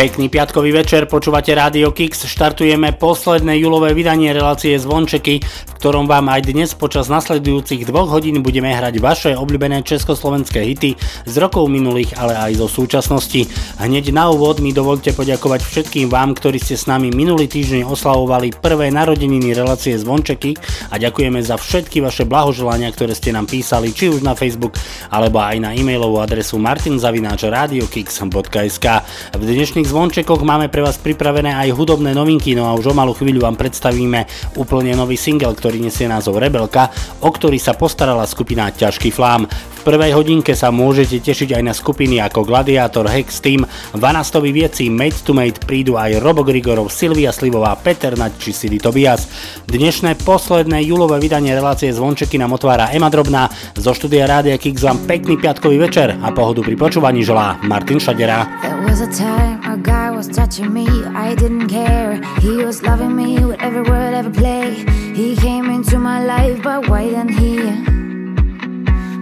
Pekný piatkový večer, počúvate Rádio Kix, štartujeme posledné júlové vydanie relácie Zvončeky, ktorom vám aj dnes počas nasledujúcich dvoch hodín budeme hrať vaše obľúbené československé hity z rokov minulých, ale aj zo súčasnosti. Hneď na úvod mi dovolte poďakovať všetkým vám, ktorí ste s nami minulý týždeň oslavovali prvé narodeniny relácie Zvončeky a ďakujeme za všetky vaše blahoželania, ktoré ste nám písali či už na Facebook alebo aj na e-mailovú adresu martinzavináčradiokix.sk V dnešných zvončekoch máme pre vás pripravené aj hudobné novinky, no a už o malú chvíľu vám predstavíme úplne nový single, ktorý nesie názov Rebelka, o ktorý sa postarala skupina Ťažký flám. V prvej hodinke sa môžete tešiť aj na skupiny ako Gladiator, Hex Team, Vanastovi Vieci, Mate to Mate prídu aj Robo Grigorov, Silvia Slivová, Peter Nať či Sidi Tobias. Dnešné posledné júlové vydanie relácie Zvončeky nám otvára Ema Drobná. Zo štúdia Rádia Kix vám pekný piatkový večer a pohodu pri počúvaní želá Martin Šadera. There was a time a guy was touching me, I didn't care. He was loving me with every word, every play. He came into my life, but why didn't he?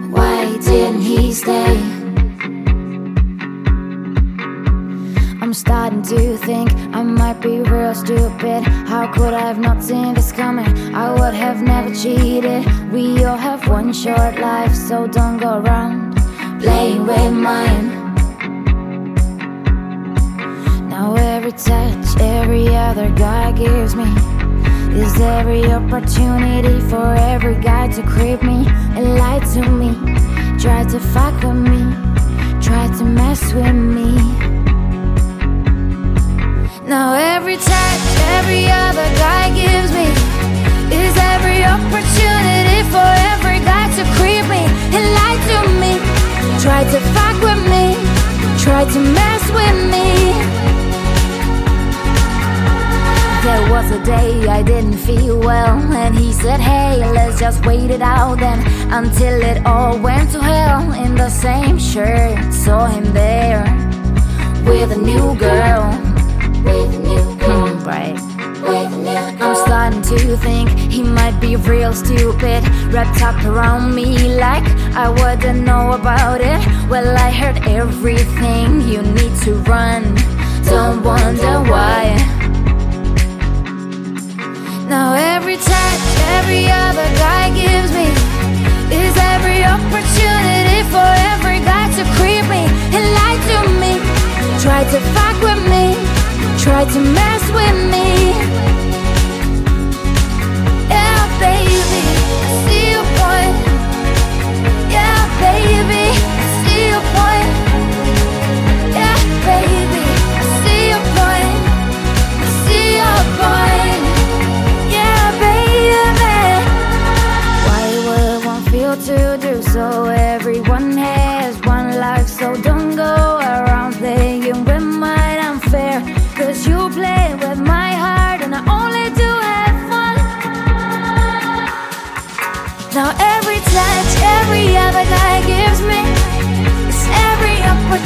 Why didn't he stay? I'm starting to think I might be real stupid. How could I have not seen this coming? I would have never cheated. We all have one short life, so don't go around playing with mine. Now every touch every other guy gives me is every opportunity for every guy to creep me and lie to me, try to fuck with me, try to mess with me. Now every touch every other guy gives me is every opportunity for every guy to creep me and lie to me, try to fuck with me, try to mess with me. There was a day I didn't feel well, and he said, Hey, let's just wait it out then until it all went to hell. In the same shirt, saw him there with a new girl. With a new girl. Hmm, right. With a new girl. I'm starting to think he might be real stupid, wrapped up around me like I wouldn't know about it. Well, I heard everything you need to run. Don't wonder why. Now every touch every other guy gives me is every opportunity for every guy to creep me and lie to me, try to fuck with me, try to mess with me.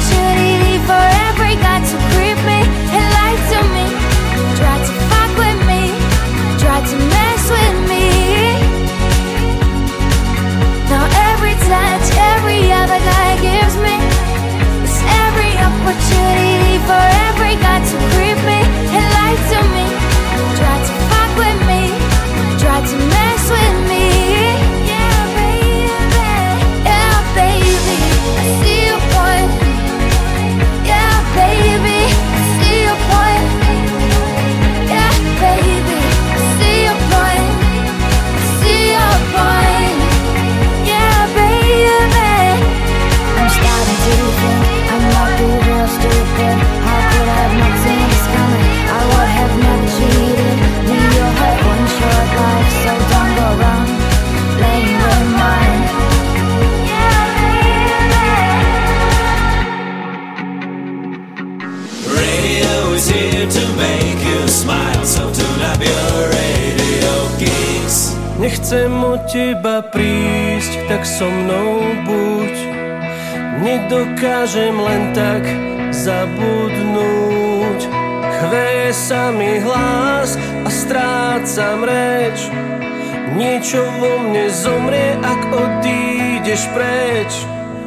opportunity for every guy to creep me and lie to me. Try to fuck with me, try to mess with me. Now every touch, every other guy gives me is every opportunity for every. Nechcem od teba prísť, tak so mnou buď. Nedokážem len tak zabudnúť. Chveje sa mi hlas a strácam reč. Niečo vo mne zomrie, ak odídeš preč.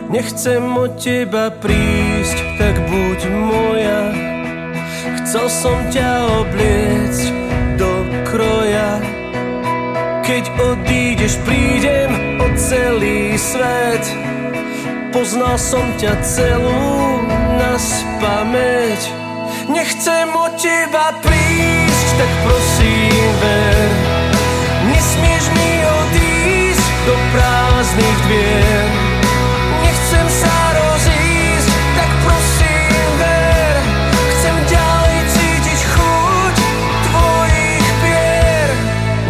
Nechcem od teba prísť, tak buď moja. Chcel som ťa obliecť. Keď odídeš, prídem o celý svet. Poznal som ťa celú na spameť. Nechcem od teba prísť, tak prosím ver. Nesmieš mi odísť do prázdnych dvier.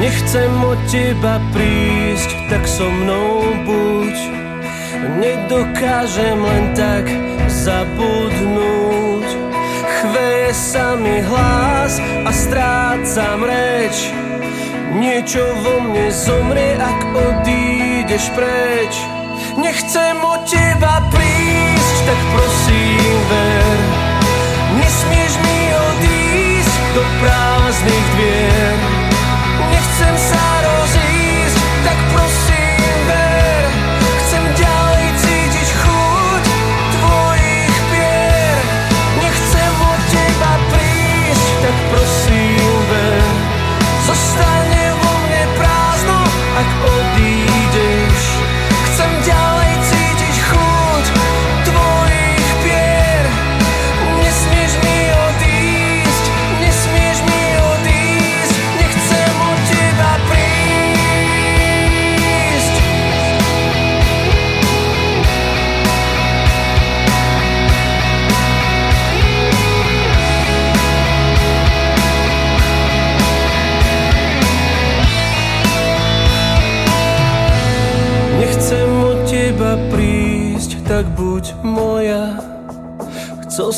Nechcem od teba prísť, tak so mnou buď. Nedokážem len tak zabudnúť. Chveje sa mi hlas a strácam reč. Niečo vo mne zomrie, ak odídeš preč. Nechcem od teba prísť, tak prosím ver. Nesmieš mi odísť do prázdnych dvier. Nechcem sa rozísť,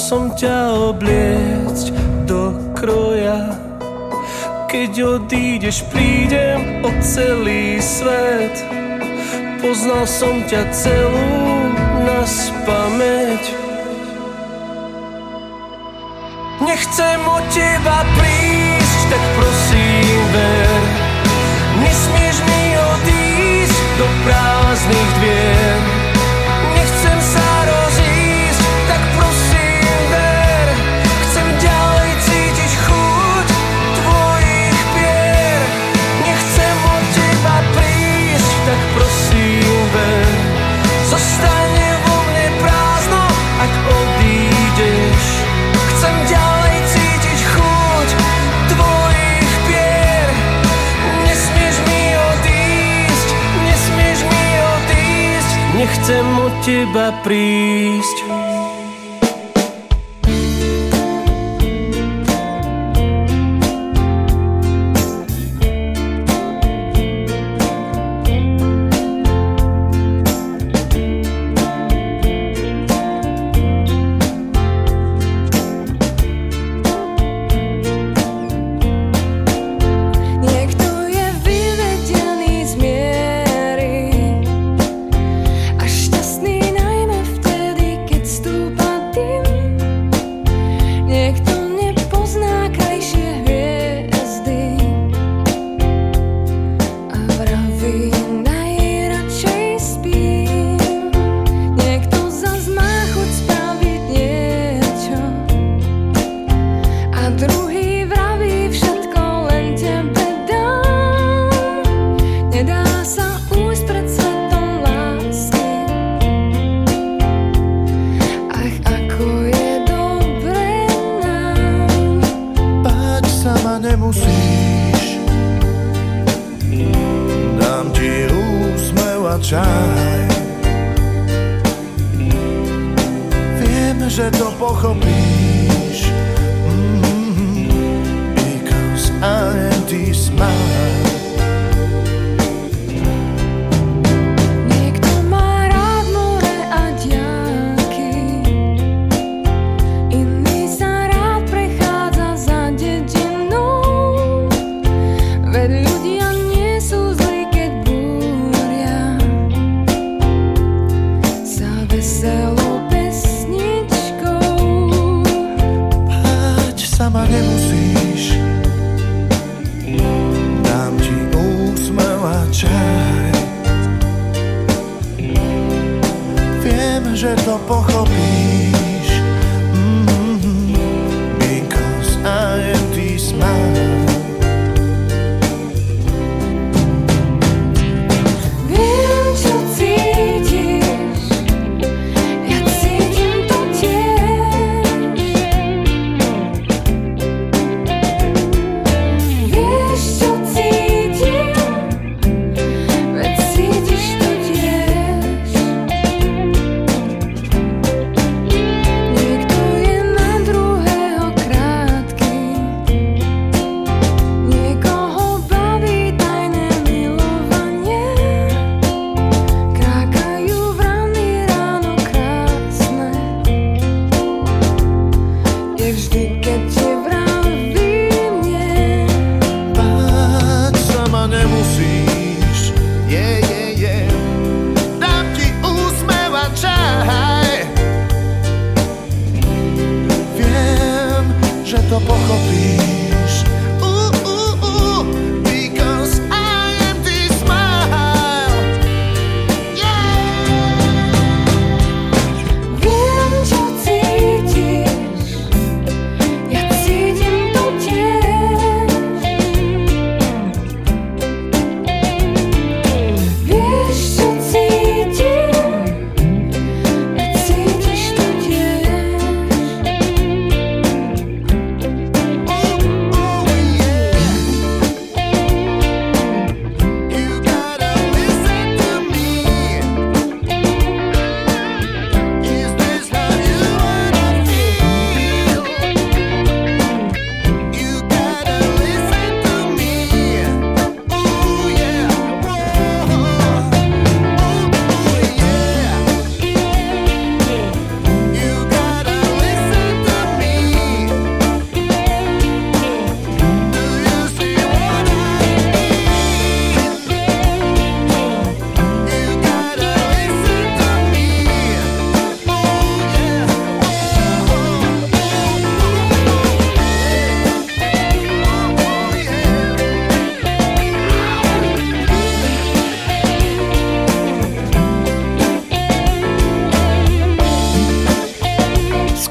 som ťa obliecť do kroja. Keď odídeš, prídem o celý svet. Poznal som ťa celú na spameť. Nechcem od teba prísť, tak prosím ver. Nesmieš mi odísť do prázdnych dvier. Teba prísť.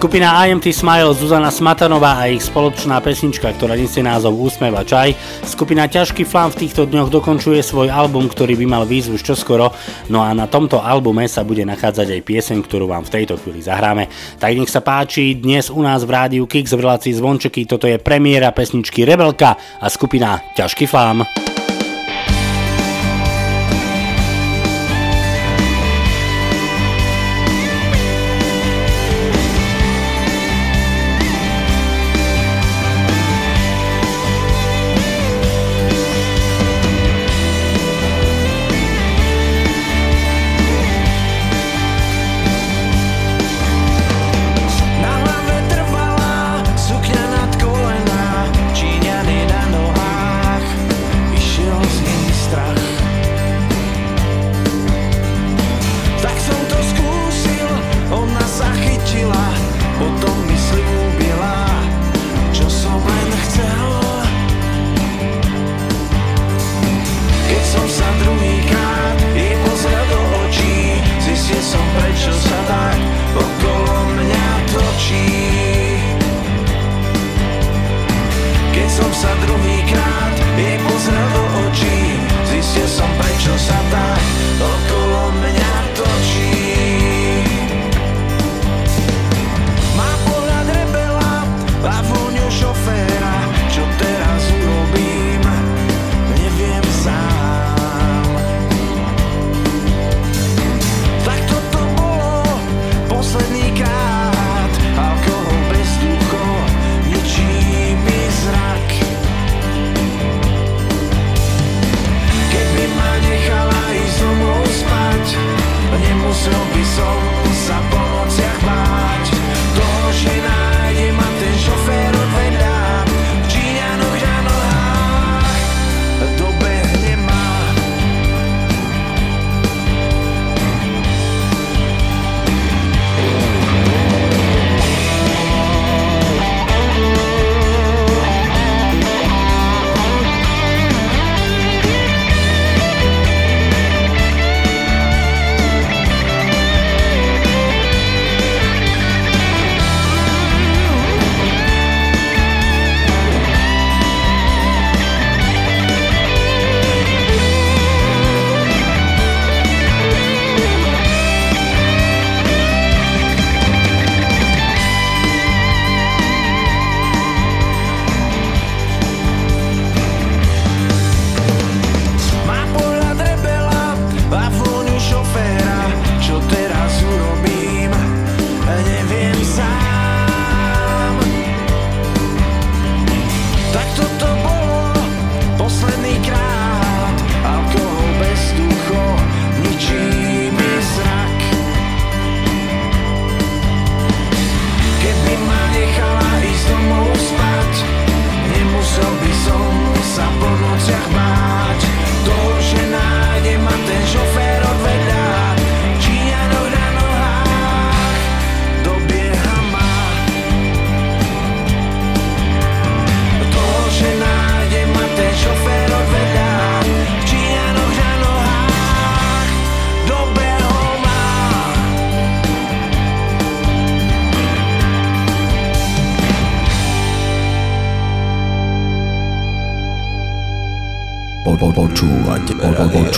Skupina IMT Smile, Zuzana Smatanová a ich spoločná pesnička, ktorá nesie názov Úsmev čaj. Skupina Ťažký flám v týchto dňoch dokončuje svoj album, ktorý by mal už čoskoro, no a na tomto albume sa bude nachádzať aj pieseň, ktorú vám v tejto chvíli zahráme. Tak nech sa páči, dnes u nás v rádiu Kix v relácii Zvončeky, toto je premiéra pesničky Rebelka a skupina Ťažký flám.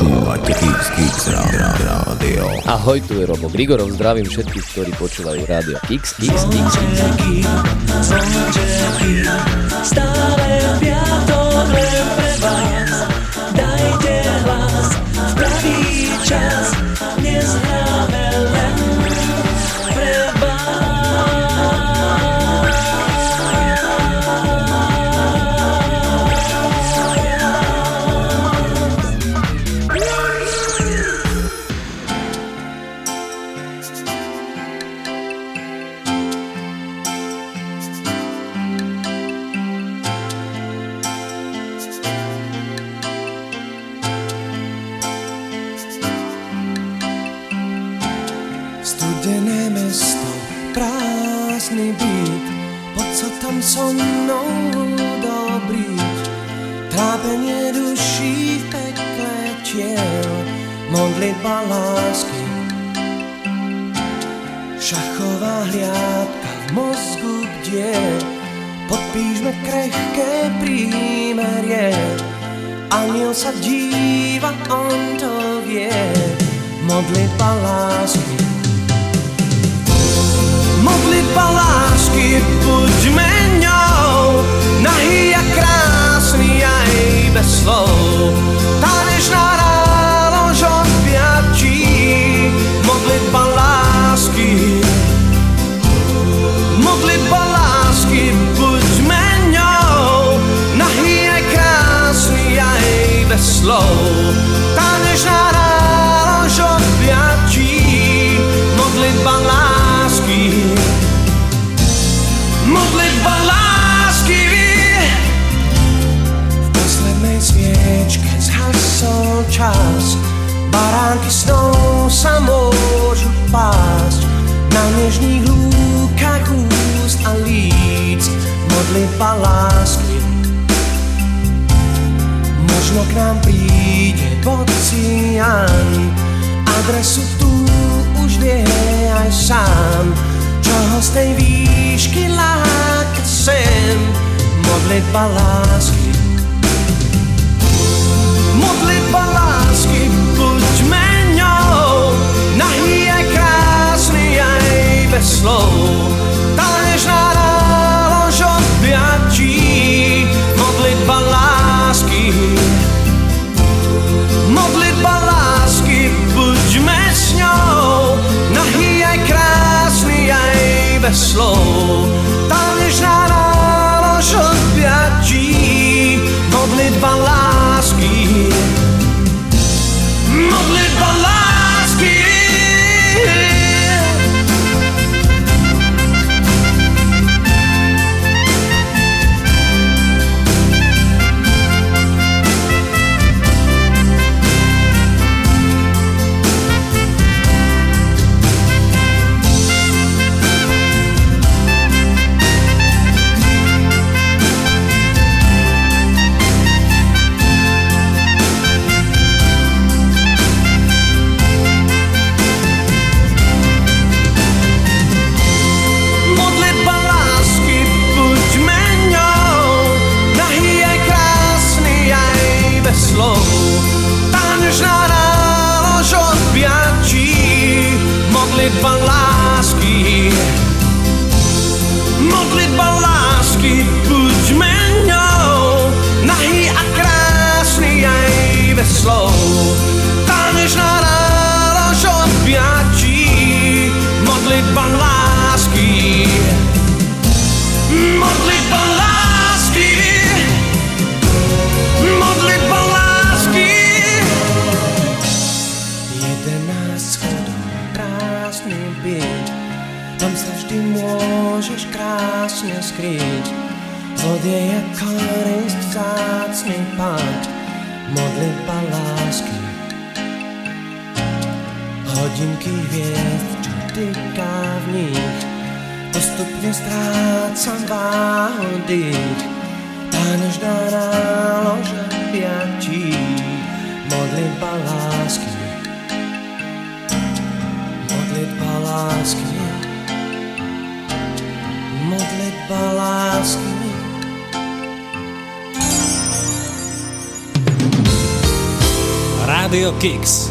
Počúvate Kix Rádio. Ahoj, tu je Robo Grigorov, zdravím všetkých, ktorí počúvajú Rádio Kix Kix Kix Kix. Stále piatok len pre vás, dajte hlas v pravý čas. iba lásky. Možno k nám príde pocian Adresu tu už vie aj sám. Čo ho z tej výšky láka sem? Modlitba lásky. Modlitba lásky, buďme ňou. Nahý je krásny aj bez slov. slow postupne strácam váhon. Tá nežná náloža piatí, modlitba lásky. Modlitba lásky. Modlitba lásky. Radio Kicks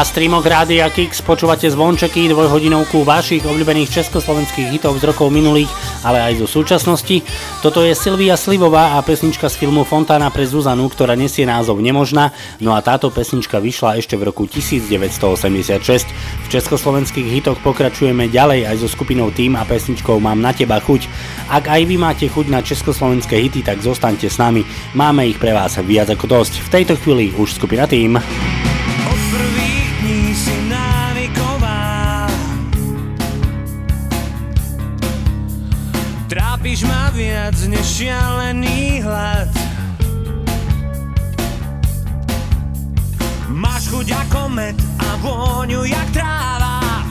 Na streamoch Rádia Kix počúvate zvončeky dvojhodinovku vašich obľúbených československých hitov z rokov minulých, ale aj zo súčasnosti. Toto je Silvia Slivová a pesnička z filmu Fontána pre Zuzanu, ktorá nesie názov Nemožná, no a táto pesnička vyšla ešte v roku 1986. V československých hitoch pokračujeme ďalej aj so skupinou Tým a pesničkou Mám na teba chuť. Ak aj vy máte chuť na československé hity, tak zostaňte s nami. Máme ich pre vás viac ako dosť. V tejto chvíli už skupina Tým. Vábiš ma viac než šialený hlad. Máš chuť ako med a vôňu jak tráva.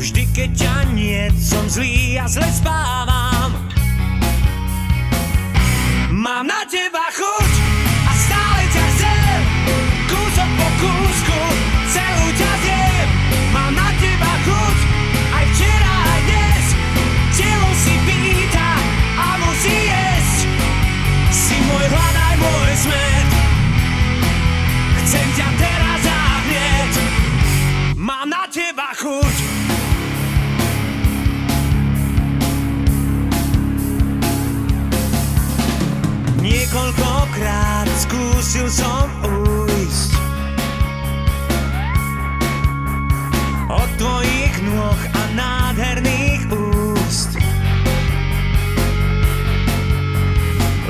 Vždy keď ťa nie, som zlý a zle spávam. Mám na teba chuť. kľúč. Niekoľkokrát skúsil som ujsť od tvojich nôh a nádherných úst.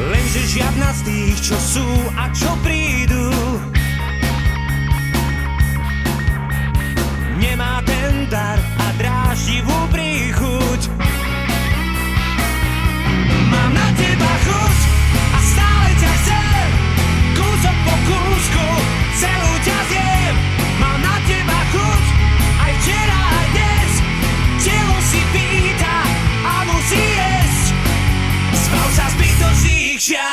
Lenže žiadna z tých, čo sú a čo prídu, nemá ten dar a dráždivú príchuť. Mám na teba chuť a stále ťa chcem, kúsok po kúsku, celú ťa zjem. Mám na teba chuť, aj včera, aj dnes, telo si pýta a musí jesť. Zbav sa zbytočných šiat,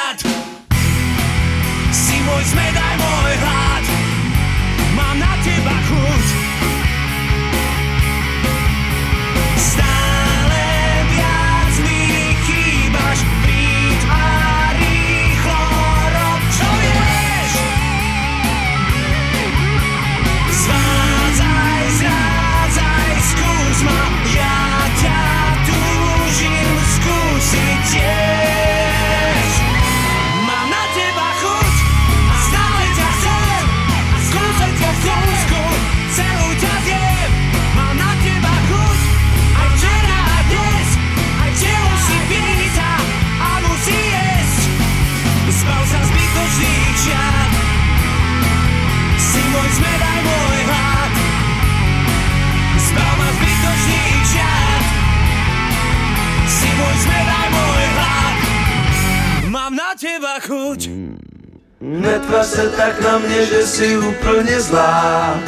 Netvař se tak na mě, že jsi úplně zlá.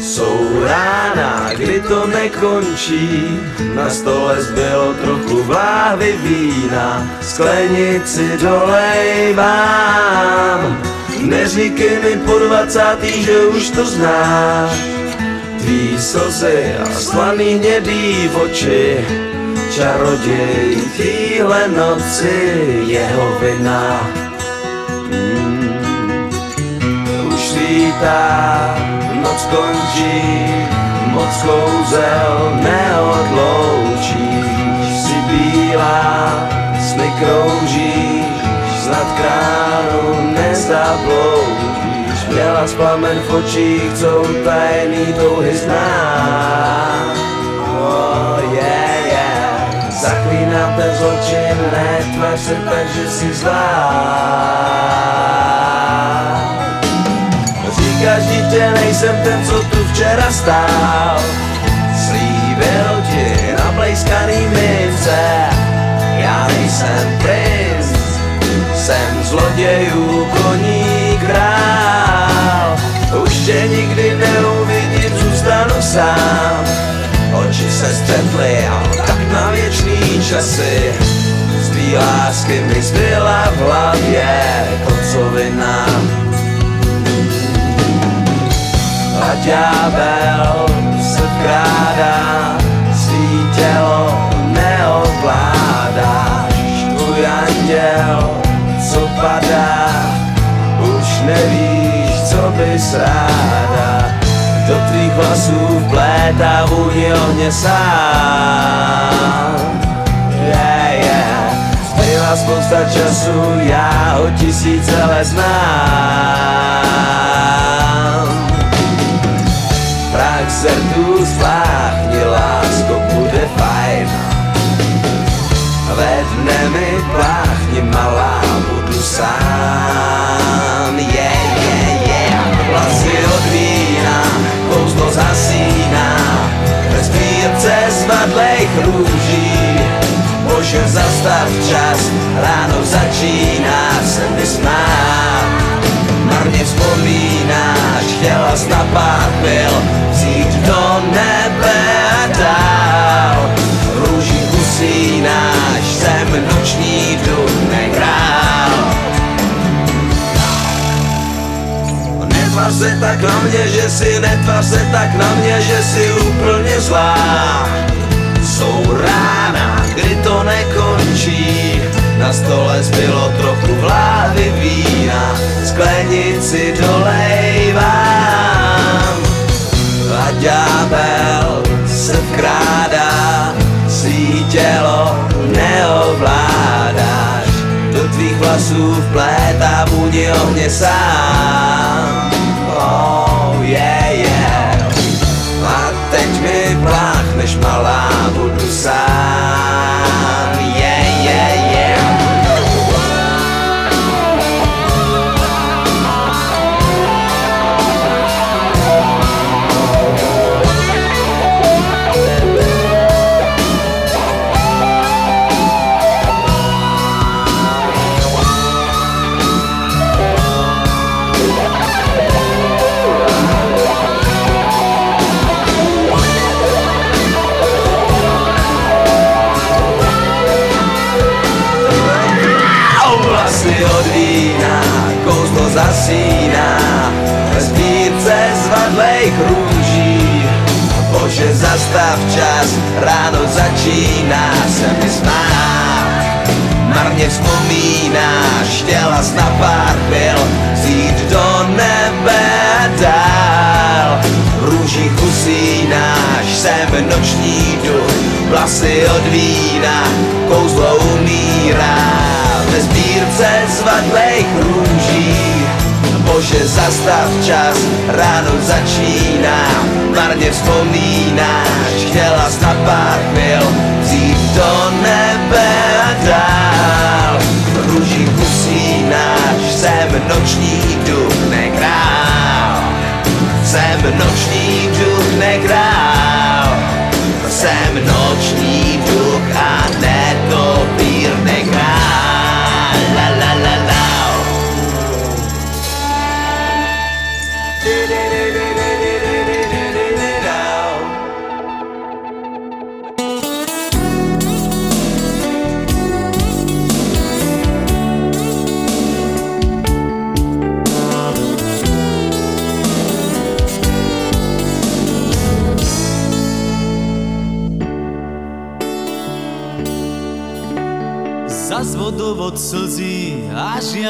Jsou rána, kdy to nekončí. Na stole zbylo trochu vláhy vína. Sklenici dolejvám Neříkej mi po dvacátý, že už to znáš. Tvý slzy a slaný hnědý oči. Čaroděj týhle noci jeho vina svítá, noc končí, moc kouzel neodloučíš, si bílá, sny kroužíš, snad kránu nezabloudíš, měla plamen v očích, co tajný touhy zná. Yeah, yeah. Zaklínám ten zločin, netvař se tak, že jsi zlá. Dítě, nejsem ten, co tu včera stál. Slíbil ti na blejskaný mince. Já nejsem princ, jsem zlodějů koní král. Už tě nikdy neuvidím, zůstanu sám. Oči se střetly a tak na věčný časy. Z tvý lásky mi zbyla v hlavě koncovina ďábel se vkrádá, svý tělo neovládáš, tvůj anděl, co padá, už nevíš, co bys ráda, do tvých vlasů vplétá vůni ohně sám. Yeah, yeah. Zbyla spousta času, já ho tisíce let znám. Prach zrnů spláchni, lásko, bude fajn. Ve dne mi pláchni, malá, budu sám. Yeah, yeah, yeah. Vlasy od vína, kouzlo zasíná. Ve sbírce svadlejch růží. Bože, zastav čas, ráno začíná se mi smát. Marně vzpomínáš, chtěla jsi pil Vzít do nebe a dál. Růží usínáš, jsem noční důdne král Netvář se tak na mě, že si netvář se tak na mě, že si úplně zlá. Jsou rána, kdy to nekončí Na stole zbylo trochu vláhy vína Sklenici dolejvám A ďábel se vkrádá Svý tělo neovládáš. Do tvých vlasů vplétá vůni úplně sám. Oh yeah Bože, zastav čas, ráno začíná se mi smát Marně vzpomínáš, chtěla jsi na pár pil Zít do nebe dál. V růžích usínáš, jsem noční duch Vlasy od vína, kouzlo umírá Ve sbírce zvadlejch růží. Bože, zastav čas, ráno začíná Marně vzpomínáš, jsi na pár chvil Vzít do nebe a dál. V růžích usínáš, jsem noční duch, ne král Jsem noční duch, ne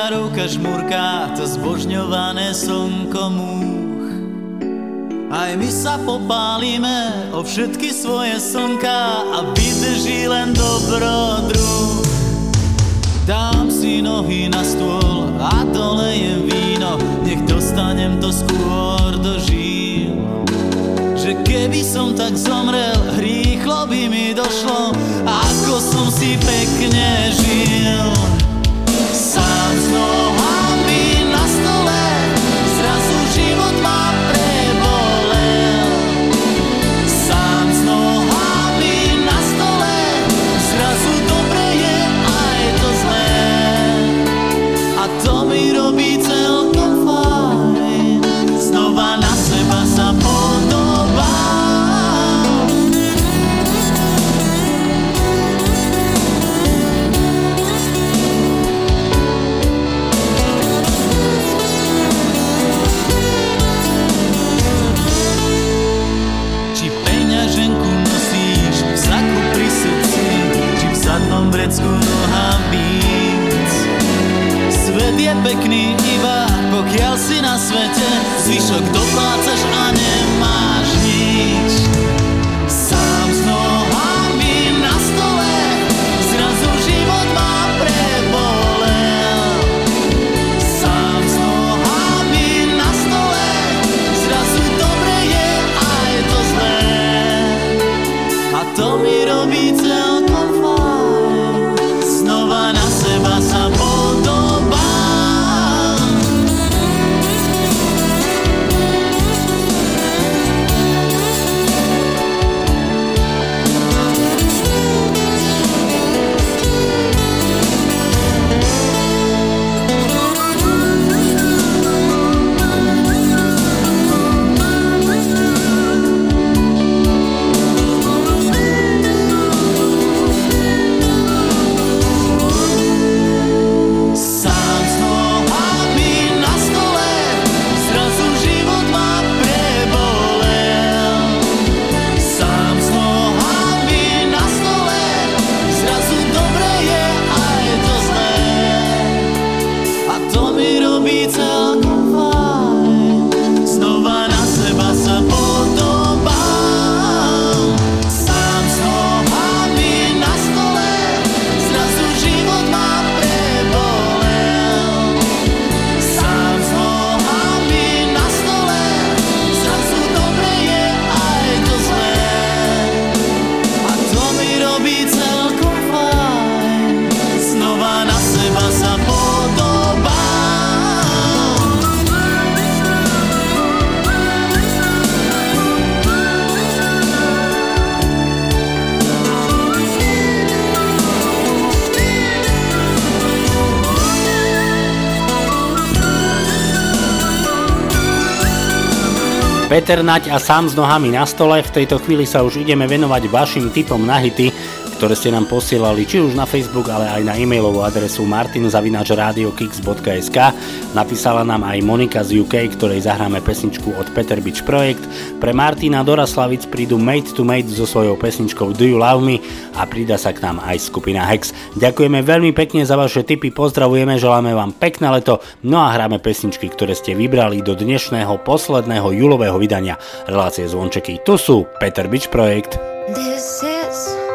a žiarovka žmurká, to zbožňované slnko múch. Aj my sa popálime o všetky svoje slnka a vydrží len dobrodruh. Dám si nohy na stôl a dolejem víno, nech dostanem to skôr do žíl. Že keby som tak zomrel, rýchlo by mi došlo, ako som si pekne žil. Sám vrecku noha víc. Svet je pekný iba, pokiaľ si na svete, zvyšok doplácaš a Peter Nať a sám s nohami na stole. V tejto chvíli sa už ideme venovať vašim typom na hity ktoré ste nám posielali či už na Facebook, ale aj na e-mailovú adresu martinzavinačradiokix.sk. Napísala nám aj Monika z UK, ktorej zahráme pesničku od Peter Bič Projekt. Pre Martina Doraslavic prídu Made to Made so svojou pesničkou Do You Love Me a prida sa k nám aj skupina Hex. Ďakujeme veľmi pekne za vaše tipy, pozdravujeme, želáme vám pekné leto, no a hráme pesničky, ktoré ste vybrali do dnešného posledného julového vydania relácie Zvončeky. Tu sú Peter Beach Projekt. This is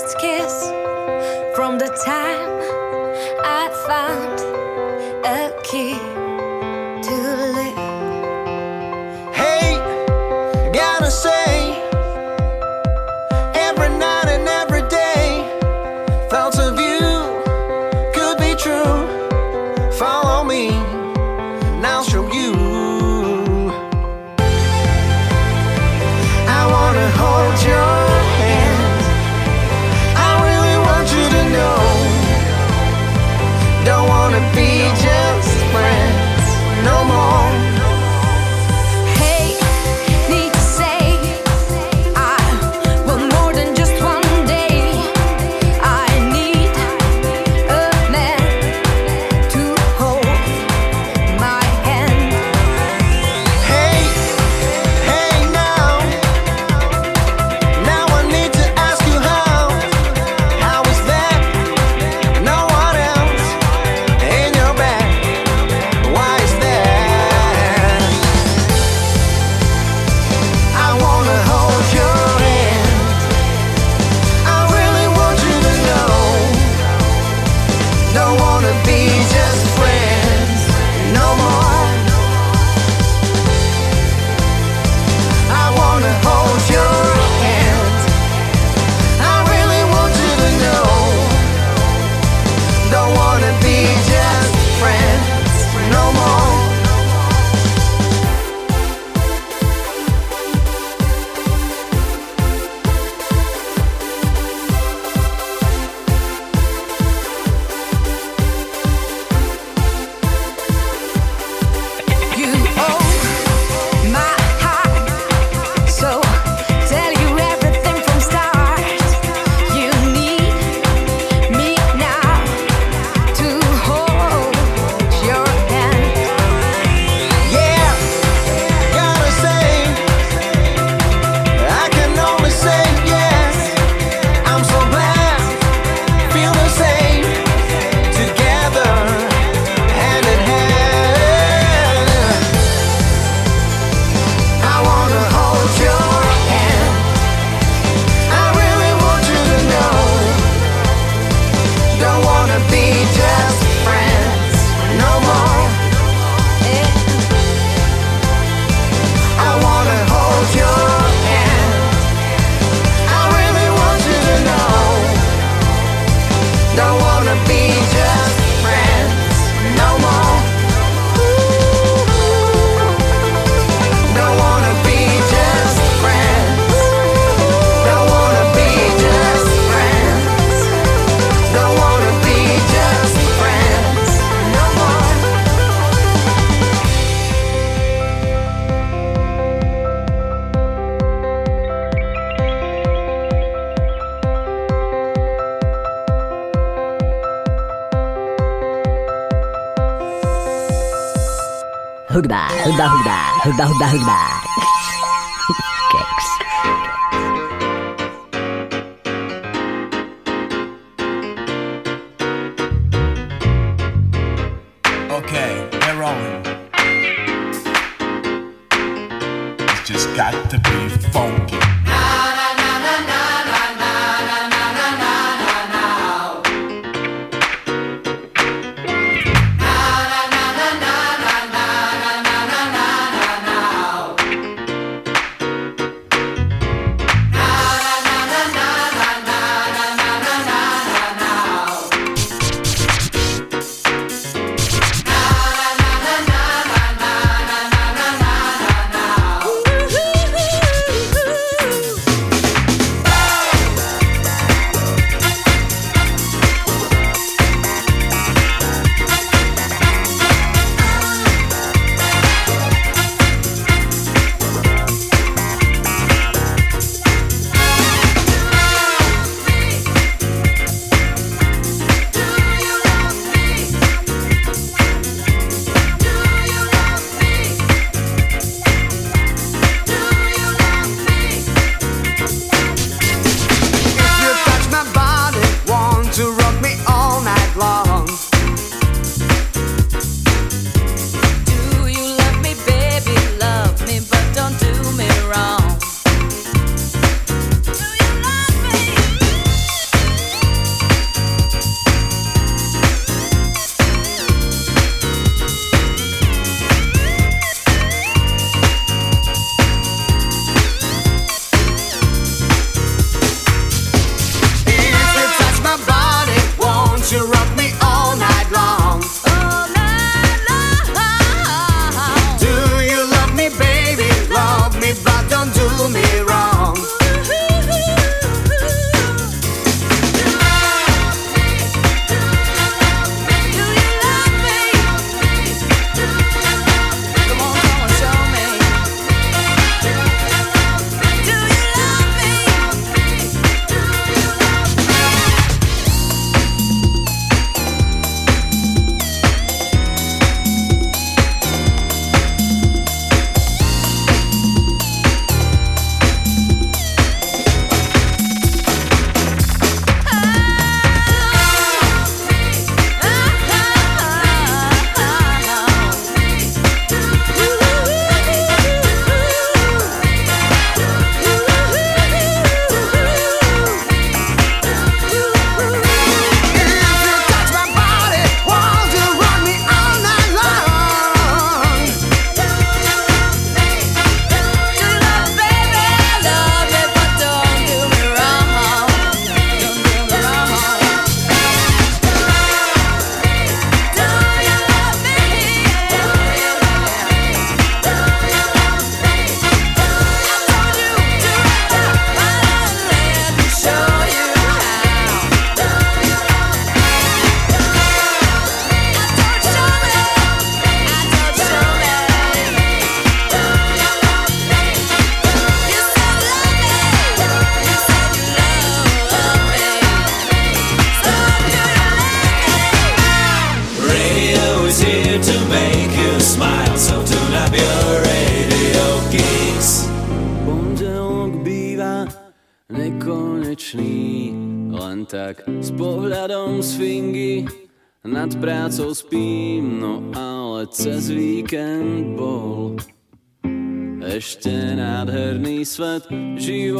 first kiss. đa hưng đà hưng đa hưng đa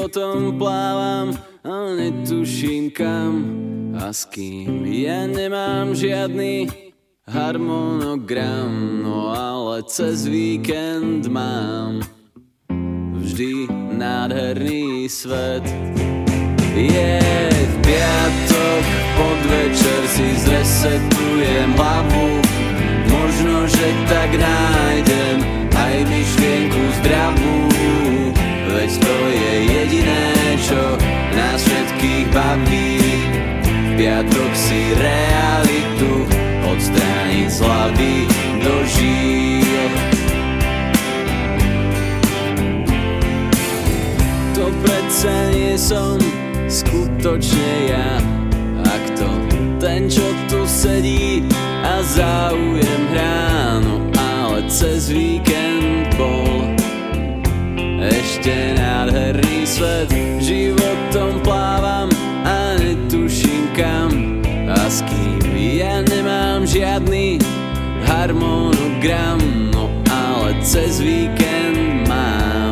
životom plávam a netuším kam a s kým. Ja nemám žiadny harmonogram, no ale cez víkend mám vždy nádherný svet. Je v piatok, podvečer si zresetujem hlavu, možno, že tak nájdem aj myšlienku zdravú, realitu odstrániť z hlavy do žil. To predsa nie som skutočne ja Ak to ten, čo tu sedí a záujem hrá No ale cez víkend bol ešte nádherný svet Životom plávam žiadny harmonogram No ale cez víkend mám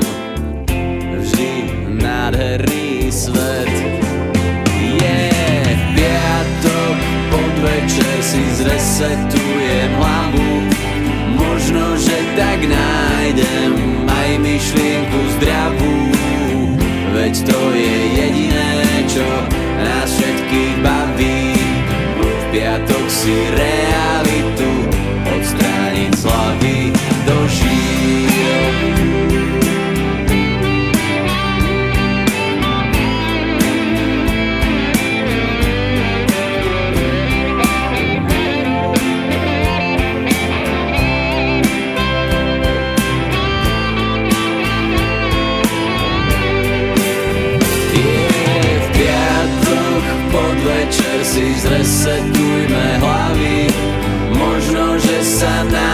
vždy nádherný svet. Je v piatok, podvečer si zresetujem hlavu, možno, že tak nájdem aj myšlienku zdravú, veď to je jediné, čo nás všetkých baví. V piatok si realitu podvečer si zresetujme hlavy Možno, že sa nájde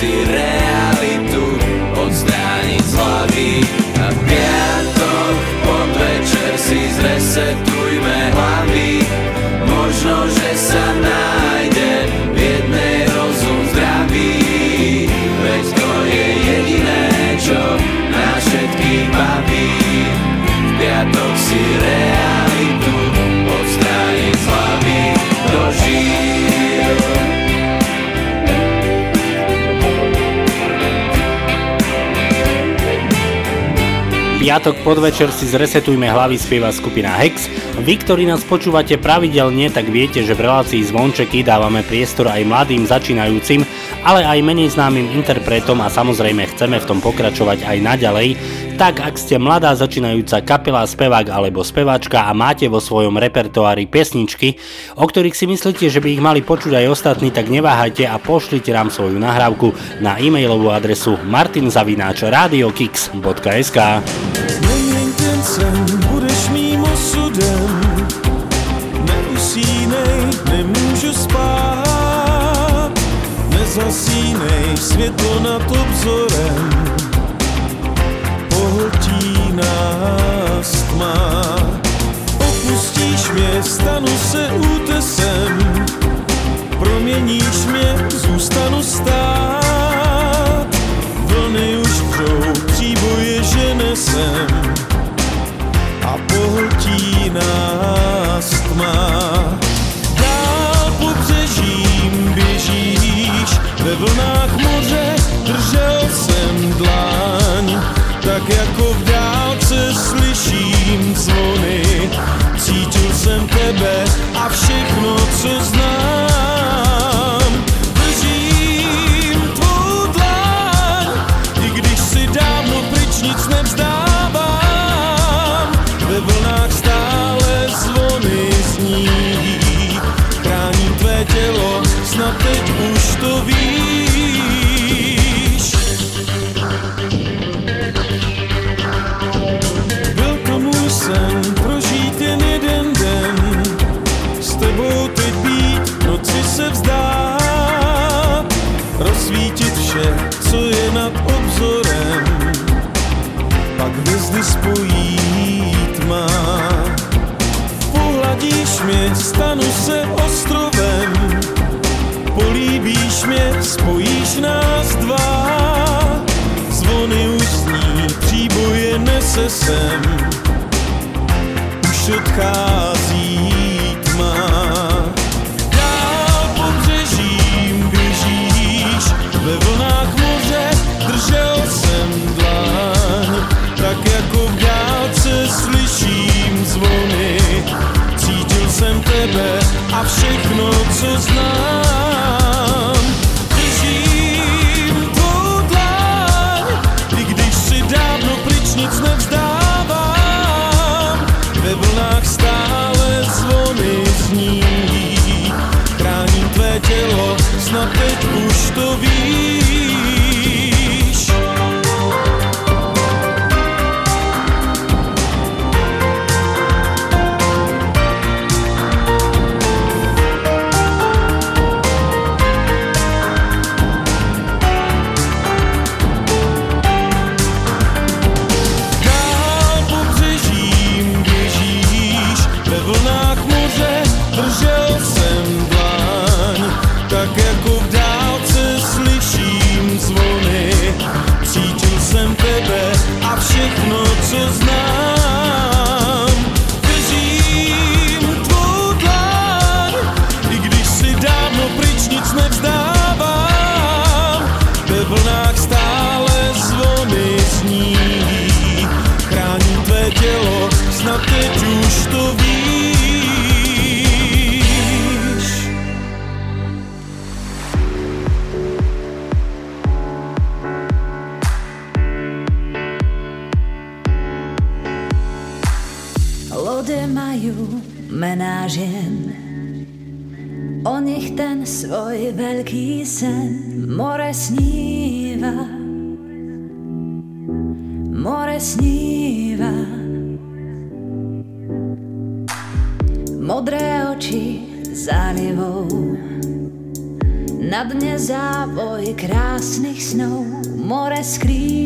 piatok Piatok podvečer si zresetujme hlavy spieva skupina Hex. Vy, ktorí nás počúvate pravidelne, tak viete, že v relácii Zvončeky dávame priestor aj mladým začínajúcim, ale aj menej známym interpretom a samozrejme chceme v tom pokračovať aj naďalej. Tak ak ste mladá začínajúca kapela, spevák alebo speváčka a máte vo svojom repertoári pesničky, o ktorých si myslíte, že by ich mali počuť aj ostatní, tak neváhajte a pošlite nám svoju nahrávku na e-mailovú adresu martinzavináčradiokix.sk Nezasínej, světlo nad obzorem. Pohltí nás tma. Opustíš mě, stanu se útesem. Proměníš mě, zůstanu stát. Vlny už vřou, příboje že A pohltí nás tma. Dál pobřežím běžíš Ve vlnách moře držel jsem dláň, tak jako v dálce slyším zvony. Cítil jsem tebe a všechno, co znám. Držím tvou dláň, i když si dávno pryč nic nevzdávám. Ve vlnách stále zvony zní, chráním tvé tělo, snad teď to víš. Byl to můj sen, prožít jen jeden den, s tebou teď být, noci se vzdát, rozsvítit vše, co je nad obzorem, pak hvězdy spojít má. Pohladíš mě, stanu se ostrovem, úsměv spojíš nás dva. Zvony usní, příboje nese sem, už odchází tma. Dál pobřežím běžíš, ve vlnách moře držel jsem dlaň, tak jako v dálce slyším zvony, cítil jsem tebe a všechno, co znám. snad teď už to víš. krásnych snov, more skrýva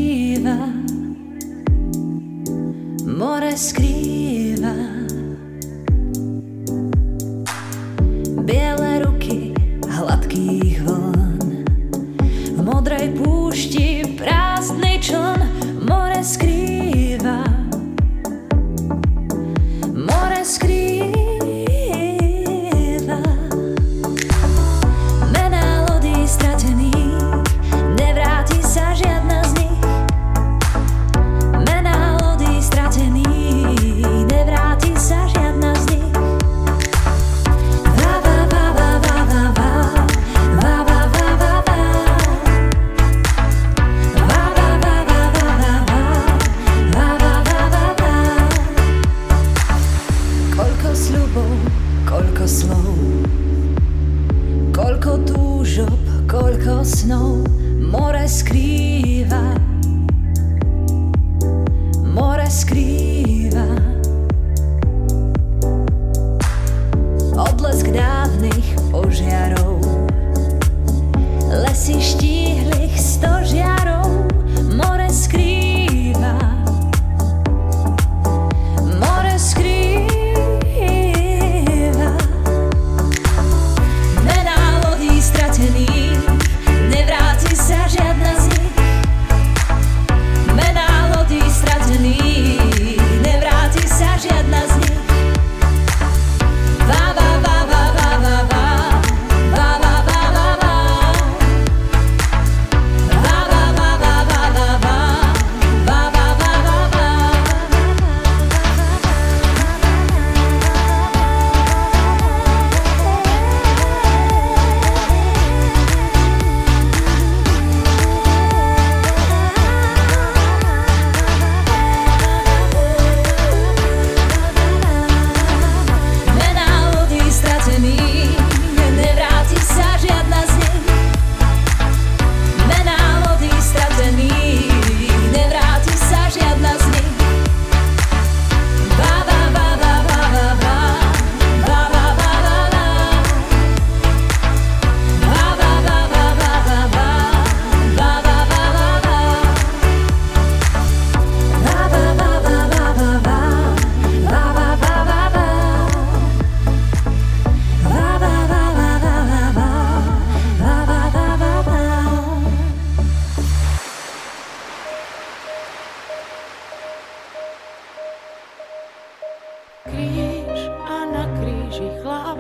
kríži chlap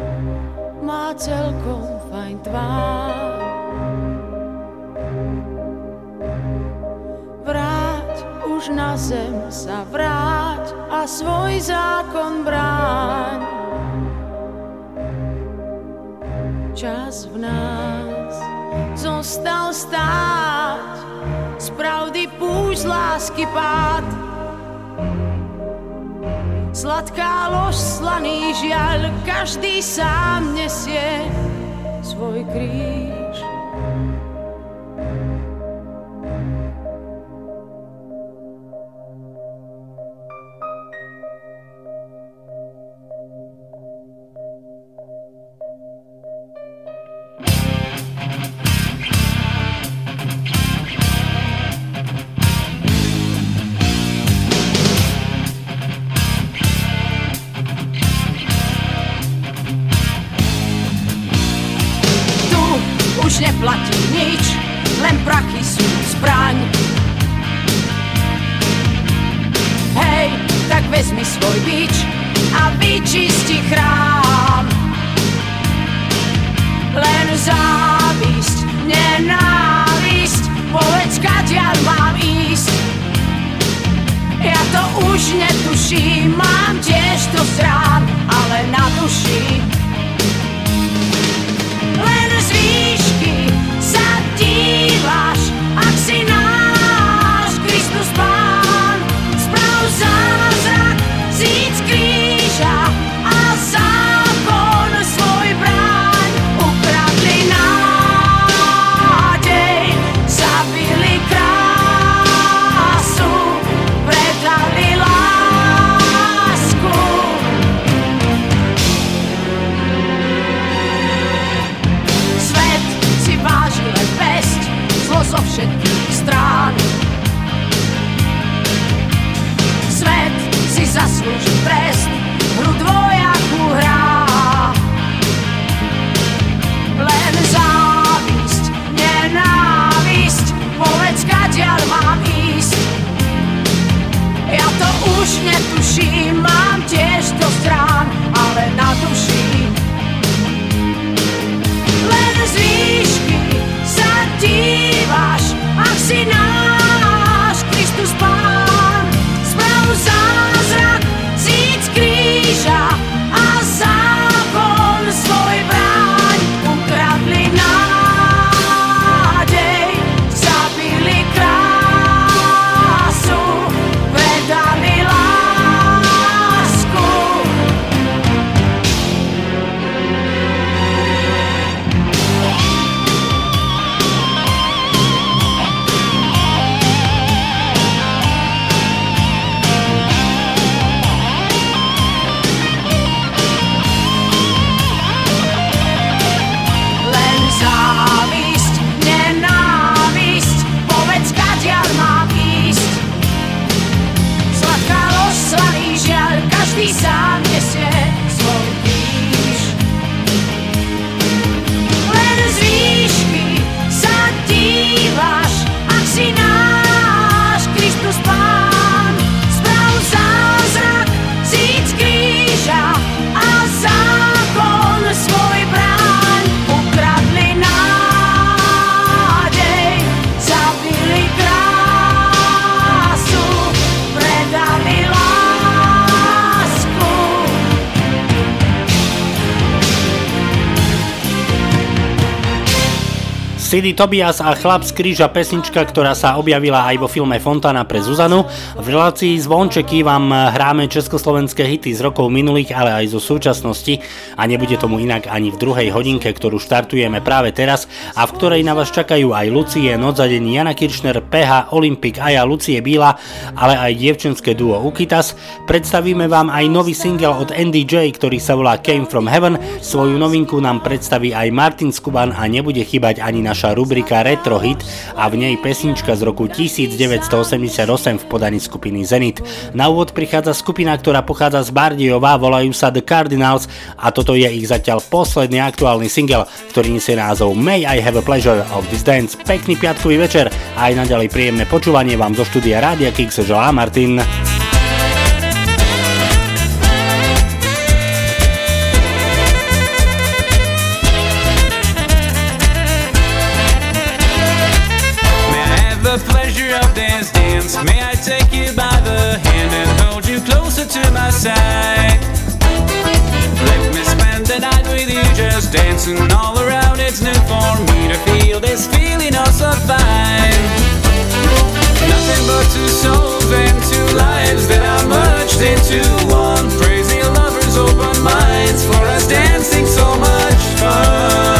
má celkom fajn tvár. Vráť už na zem sa vráť a svoj zákon bráň. Čas v nás zostal stáť, z pravdy púšť lásky pád. Sladká lož, slaný žiaľ, každý sám nesie svoj kríž. Sidy Tobias a Chlap z kríža pesnička, ktorá sa objavila aj vo filme Fontana pre Zuzanu. V relácii Zvončeky vám hráme československé hity z rokov minulých, ale aj zo súčasnosti a nebude tomu inak ani v druhej hodinke, ktorú štartujeme práve teraz a v ktorej na vás čakajú aj Lucie, Noc za deň, Jana Kiršner, PH, Olympik, Aja, Lucie Bíla, ale aj dievčenské duo Ukitas. Predstavíme vám aj nový single od NDJ, ktorý sa volá Came From Heaven. Svoju novinku nám predstaví aj Martin Skuban a nebude chýbať ani naša rubrika Retro Hit a v nej pesnička z roku 1988 v podaní skupiny Zenit. Na úvod prichádza skupina, ktorá pochádza z Bardiova, volajú sa The Cardinals a toto je ich zatiaľ posledný aktuálny single, ktorý nesie názov May I Have a Pleasure of This Dance. Pekný piatkový večer a aj naďalej príjemné počúvanie vám zo štúdia Rádia Kix želá Martin. to my side. Let me spend the night with you, just dancing all around. It's new for me to feel this feeling oh so fine. Nothing but two souls and two lives that are merged into one. Crazy lovers, open minds for us dancing so much fun.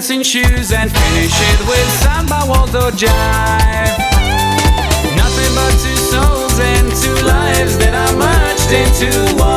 dancing shoes and finish it with samba, waltz, jive. Nothing but two souls and two lives that are merged into one.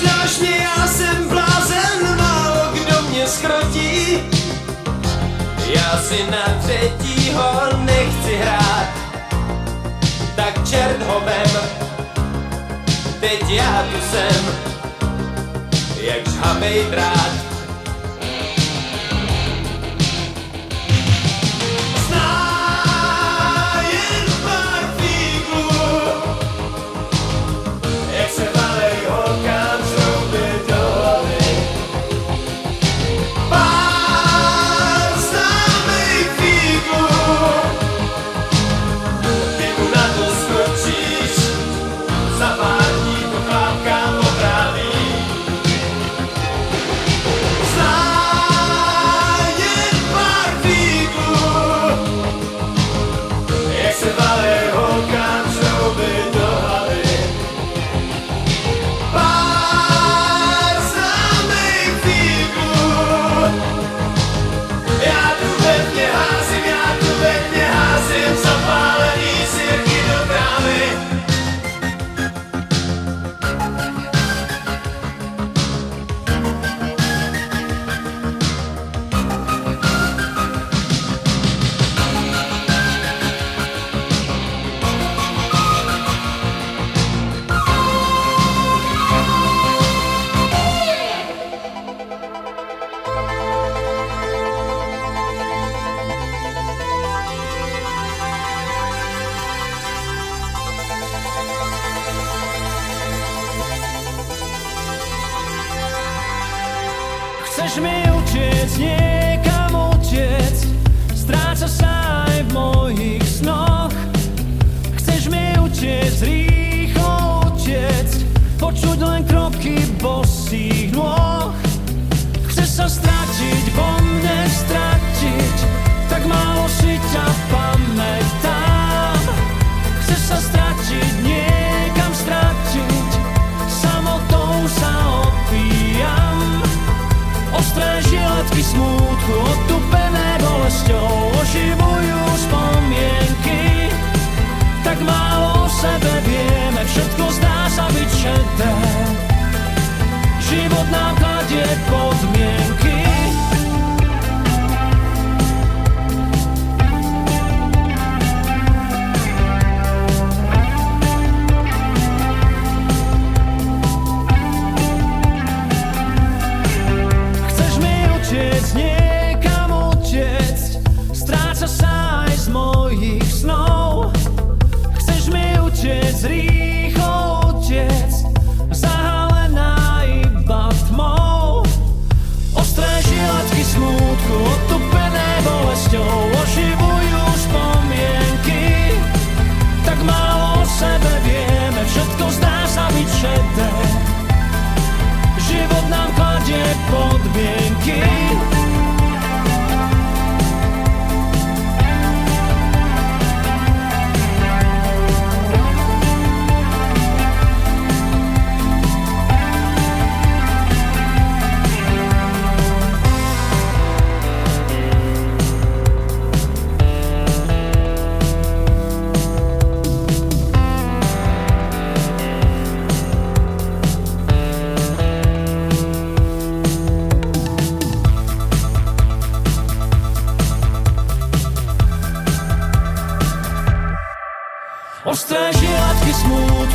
strašne, já jsem blázen, málo kdo mě schrotí. Já si na třetího nechci hrát, tak čert ho vem, teď já tu jsem, jak žhavej drát.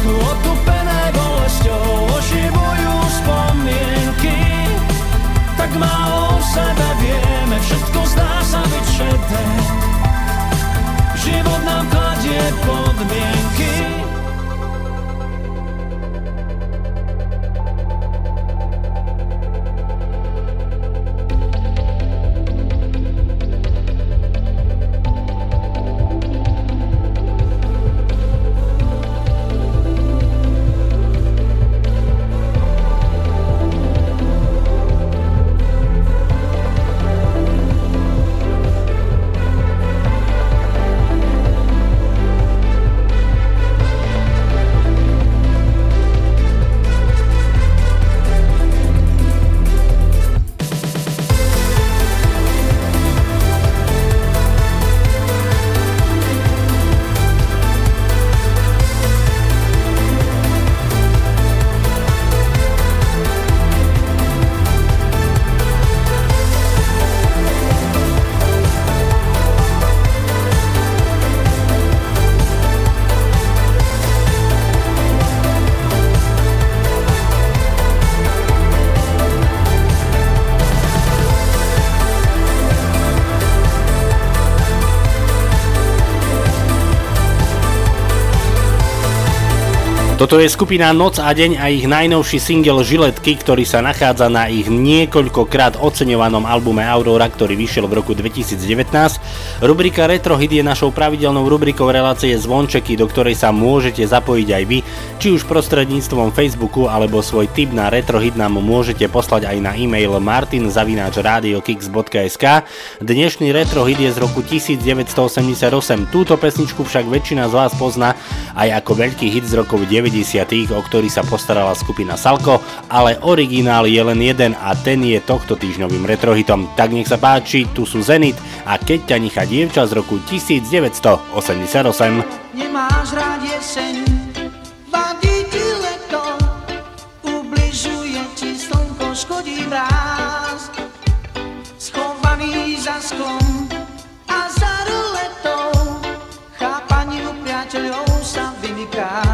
Prasknú otupené bolesťou, oživujú spomienky. Tak málo sebe vieme, všetko zdá sa byť šedé. Život nám kladie podmienky. Toto je skupina Noc a deň a ich najnovší single Žiletky, ktorý sa nachádza na ich niekoľkokrát oceňovanom albume Aurora, ktorý vyšiel v roku 2019. Rubrika Retro Hit je našou pravidelnou rubrikou relácie Zvončeky, do ktorej sa môžete zapojiť aj vy, či už prostredníctvom Facebooku alebo svoj tip na Retro Hit nám môžete poslať aj na e-mail martinzavináčradiokix.sk. Dnešný Retro Hit je z roku 1988, túto pesničku však väčšina z vás pozná aj ako veľký hit z rokov 90 o ktorý sa postarala skupina Salko, ale originál je len jeden a ten je tohto týždňovým retrohitom. Tak nech sa páči, tu sú Zenit a keď ťa nechá dievča z roku 1988. Nemáš rád jeseň, sa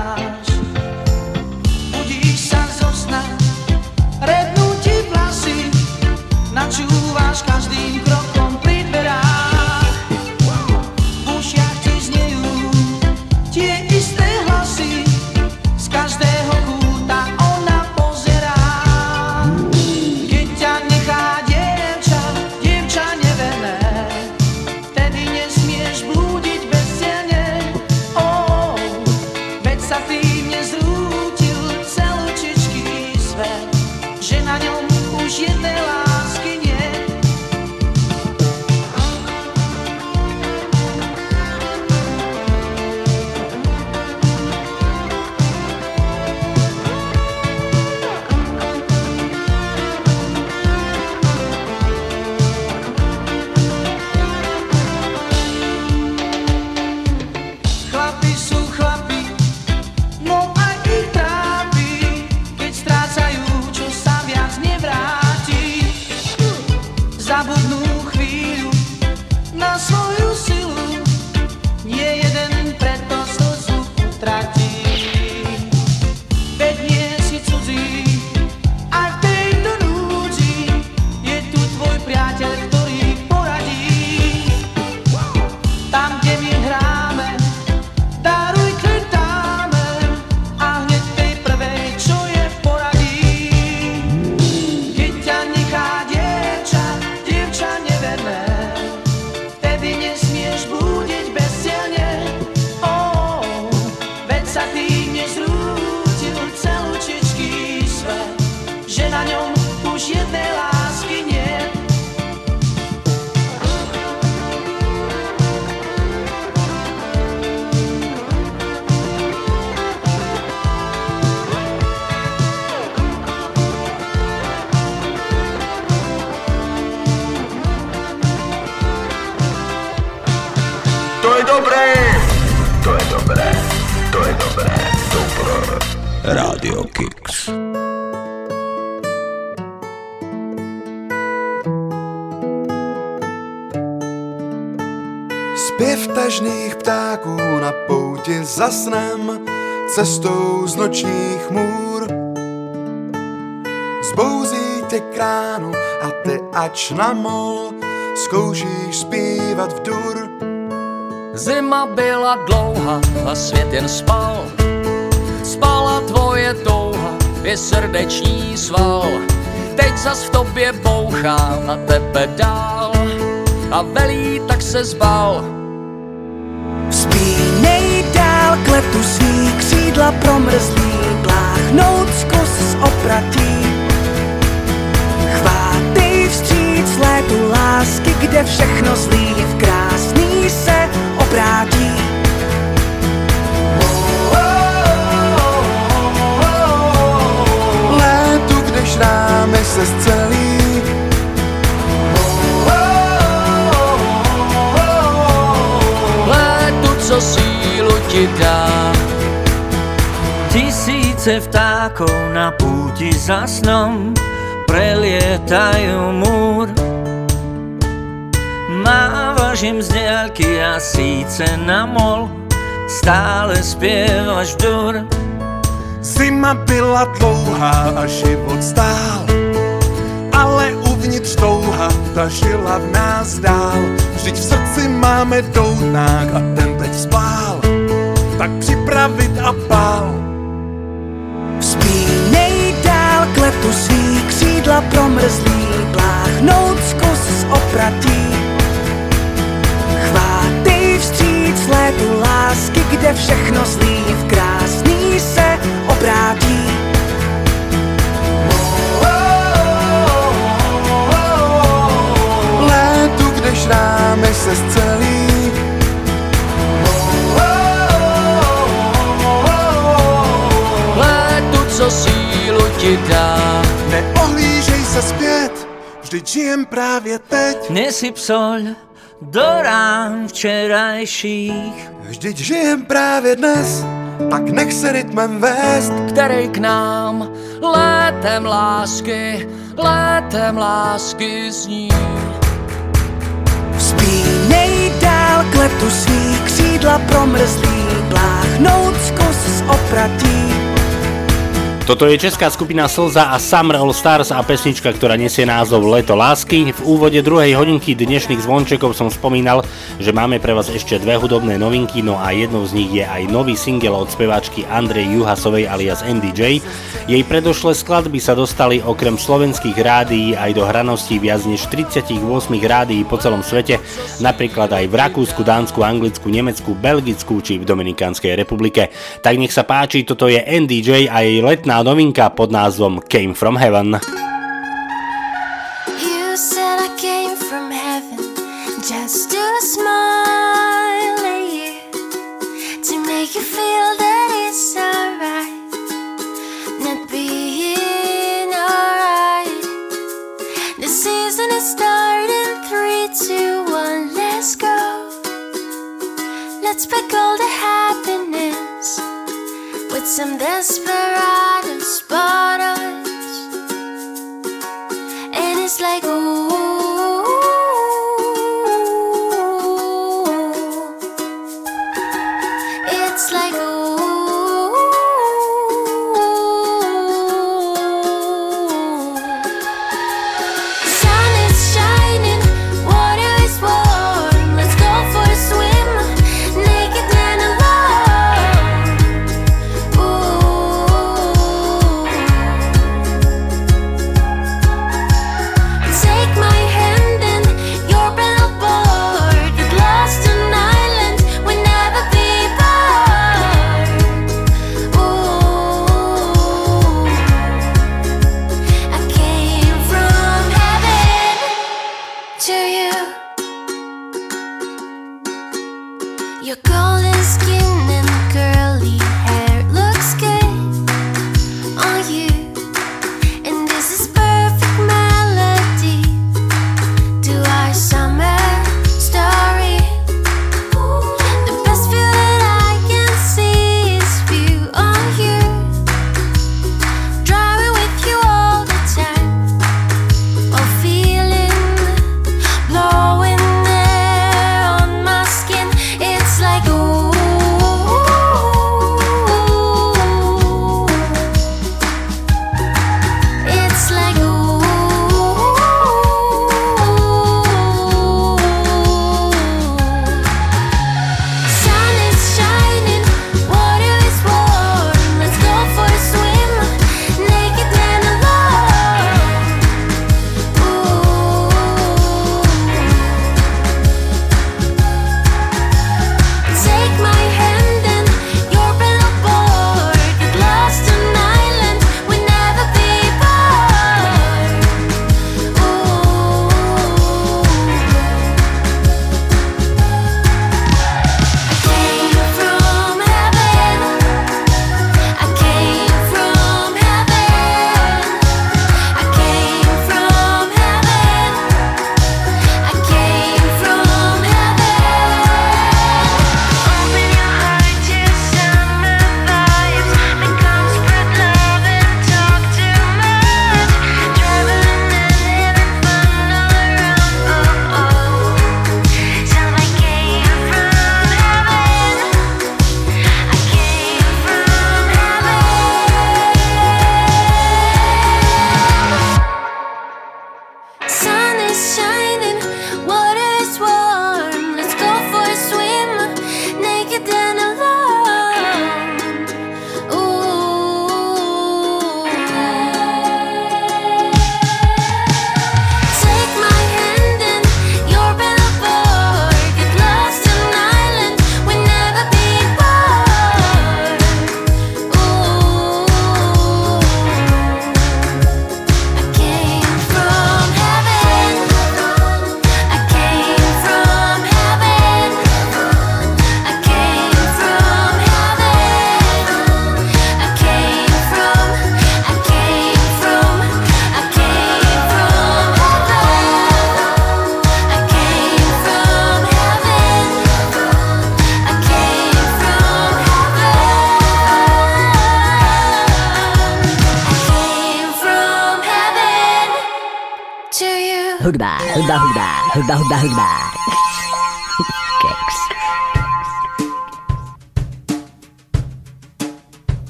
za snem, cestou z nočních můr. Zbouzí tě kránu a ty ač na mol, zkoušíš zpívat v dur. Zima byla dlouhá a svět jen spal. Spala tvoje touha, je srdeční sval. Teď zas v tobě bouchá na tebe dál a velí tak se zbal. Letu svý křídla promrzlý, pláchnout z opratí. Chvátej vstříc létu lásky, kde všechno zlý v krásný se obrátí. Létu, kde šrámy se zcelí, Létu, co sílu ti dá. Tisíce vtákov na púti za snom prelietajú múr. Mávaš im z diaľky a síce na mol stále spievaš dur. Zima byla dlouhá a život stál, ale uvnitř touha ta žila v nás dál. Vždyť v srdci máme douták a ten teď spál, tak připravit a pál. Vzpínej dál k letu svý křídla promrzlý, pláchnout zkus opratí. Chvátej vstříc létu lásky, kde všechno zlý v krásný se obrátí. Šrámy se zcelí co sílu ti dá Neohlížej se zpět, vždyť žijem právě teď. Nesyp sol do rán včerajších. Vždyť žijem právě dnes, tak nech se rytmem vést. Který k nám létem lásky, létem lásky zní. Vzpínej dál k letu svý křídla promrzlý, pláchnout zkus z opratí. Toto je česká skupina Slza a Summer All Stars a pesnička, ktorá nesie názov Leto lásky. V úvode druhej hodinky dnešných zvončekov som spomínal, že máme pre vás ešte dve hudobné novinky, no a jednou z nich je aj nový single od speváčky Andrej Juhasovej alias NDJ. Jej predošlé skladby sa dostali okrem slovenských rádií aj do hranosti viac než 38 rádií po celom svete, napríklad aj v Rakúsku, Dánsku, Anglicku, Nemecku, Belgicku či v Dominikánskej republike. Tak nech sa páči, toto je NDJ a jej letná novinka pod názvom Came From Heaven. You said I came from heaven just to smile at you, to make you feel that it's alright, not being alright. The season is starting, let's go. Let's pick all the happiness with some desperados, but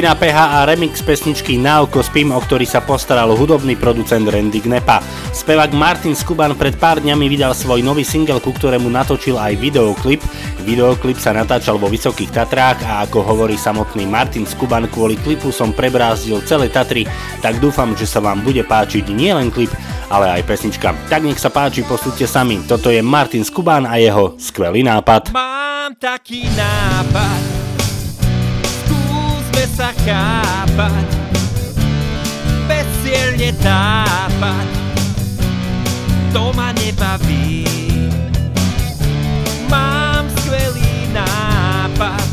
Skupina PH a remix pesničky Na oko spím, o ktorý sa postaral hudobný producent Randy Gnepa. Spevák Martin Skuban pred pár dňami vydal svoj nový single, ku ktorému natočil aj videoklip. Videoklip sa natáčal vo Vysokých Tatrách a ako hovorí samotný Martin Skuban, kvôli klipu som prebrázdil celé Tatry, tak dúfam, že sa vám bude páčiť nielen klip, ale aj pesnička. Tak nech sa páči, posúďte sami. Toto je Martin Skuban a jeho skvelý nápad. Mám taký nápad sa chápať Bez cieľ netápať To ma nebaví. Mám skvelý nápad.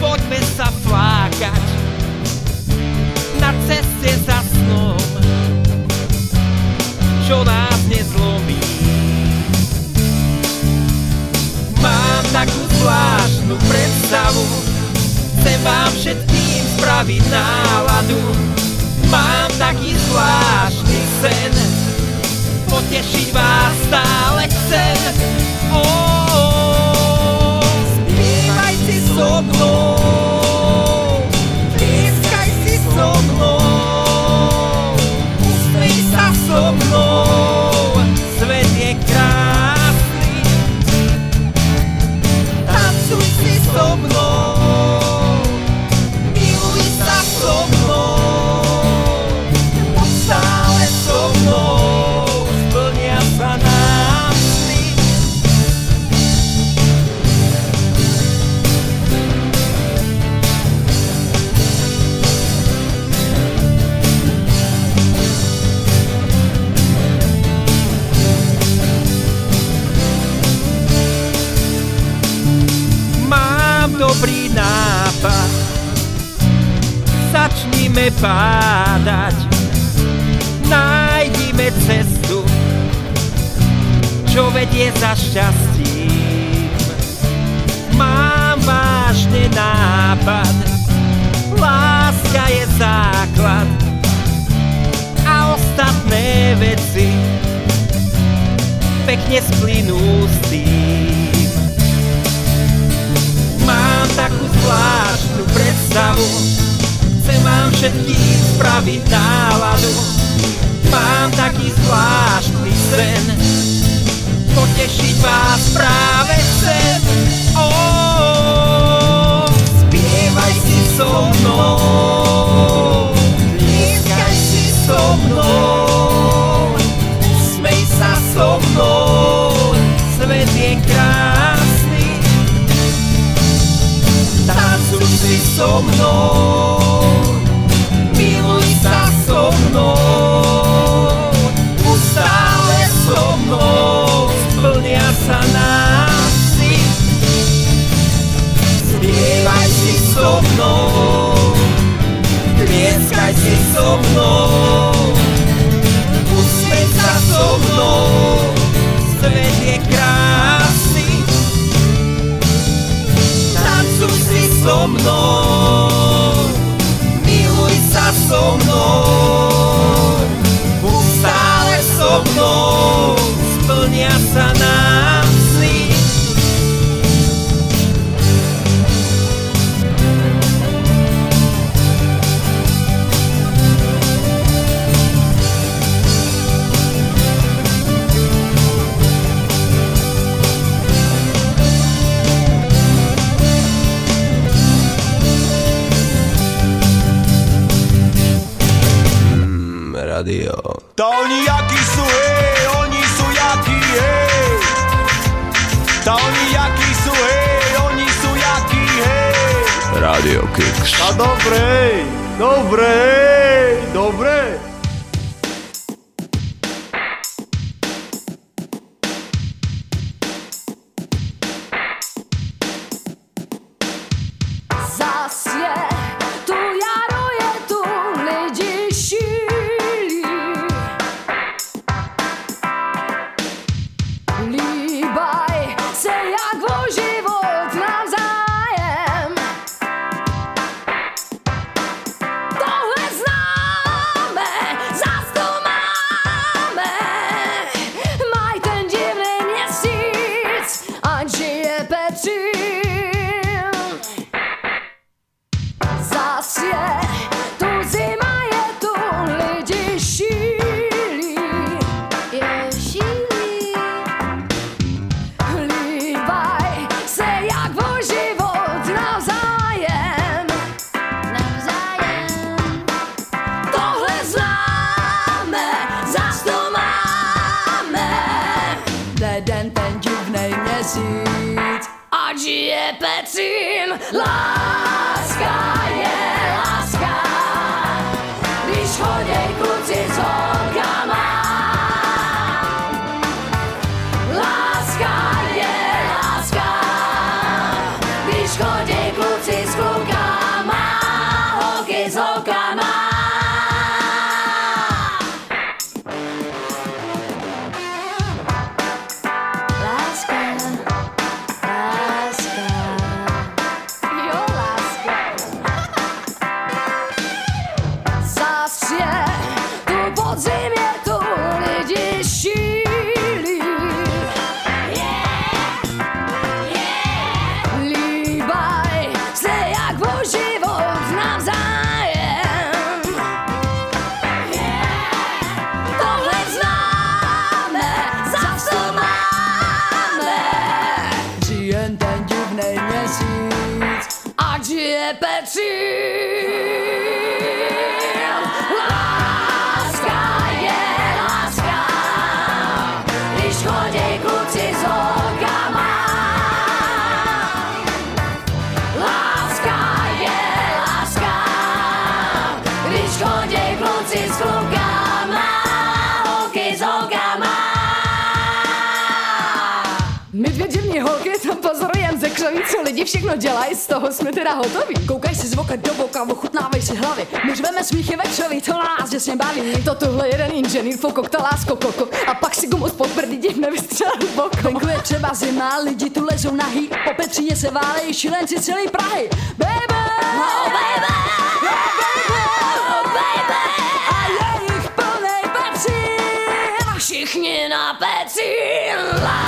Poďme sa flákať. Na ceste za snom. Čo nás nezlomí. Mám takú zvláštnu predstavu Chcem vám všetkým spraviť náladu. Mám taký zvláštny sen. Potešiť vás stále chcem. Oh, oh, Spievaj si so mnou Začnime pádať. Nájdime cestu Čo vedie za šťastím. Mám vážne nápad Láska je základ A ostatné veci Pekne splynú s tým. Mám takú zvláštnu predstavu Chcem vám všetkým spraviť náladu. Mám taký zvláštny sen Potešiť vás práve chcem oh, ať je lidi všechno dělají, z toho jsme teda hotoví. Koukaj si z boka do boka, ochutnávej si hlavy. My řveme smíchy ve křoví, to nás děsně baví. To tuhle jeden inženýr fokok, to lásko koko. A pak si gumus pod prdí divne vystřelil boko. Venku je třeba zima, lidi tu lezou nahý. Po Petříně se válejí šilenci celý Prahy. Baby! Oh, baby! Oh, baby! A je jich plnej Petřín! A všichni na Petřín!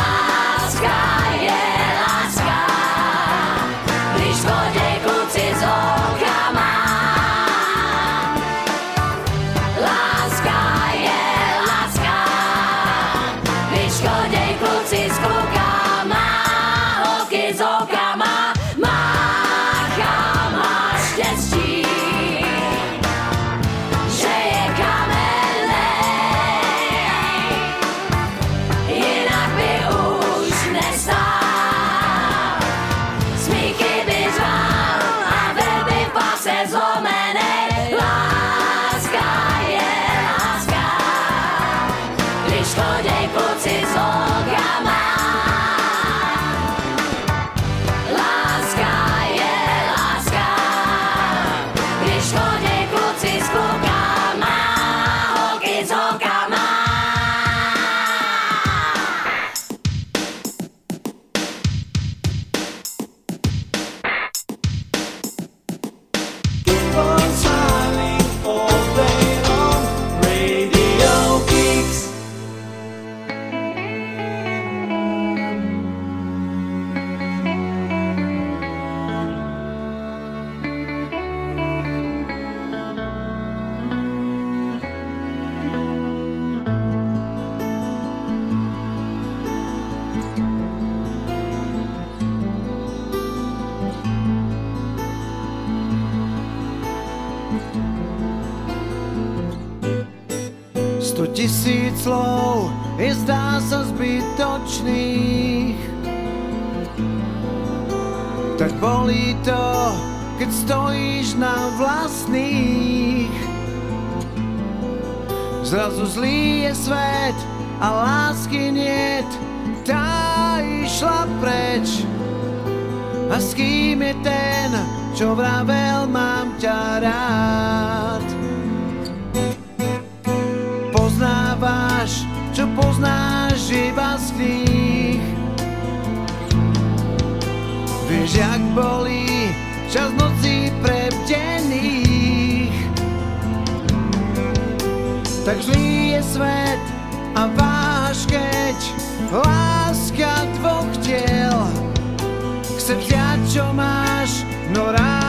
Bolí to, keď stojíš na vlastných. Zrazu zlý je svet a lásky niet. Tá išla preč. A s kým je ten, čo vravel mám ťa rád? Poznávaš, čo poznáš iba z kníh Vieš, jak bolí čas nocí prebdených Tak zlý je svet a váš keď láska dvoch tiel. Chce vziať, čo máš, no ráno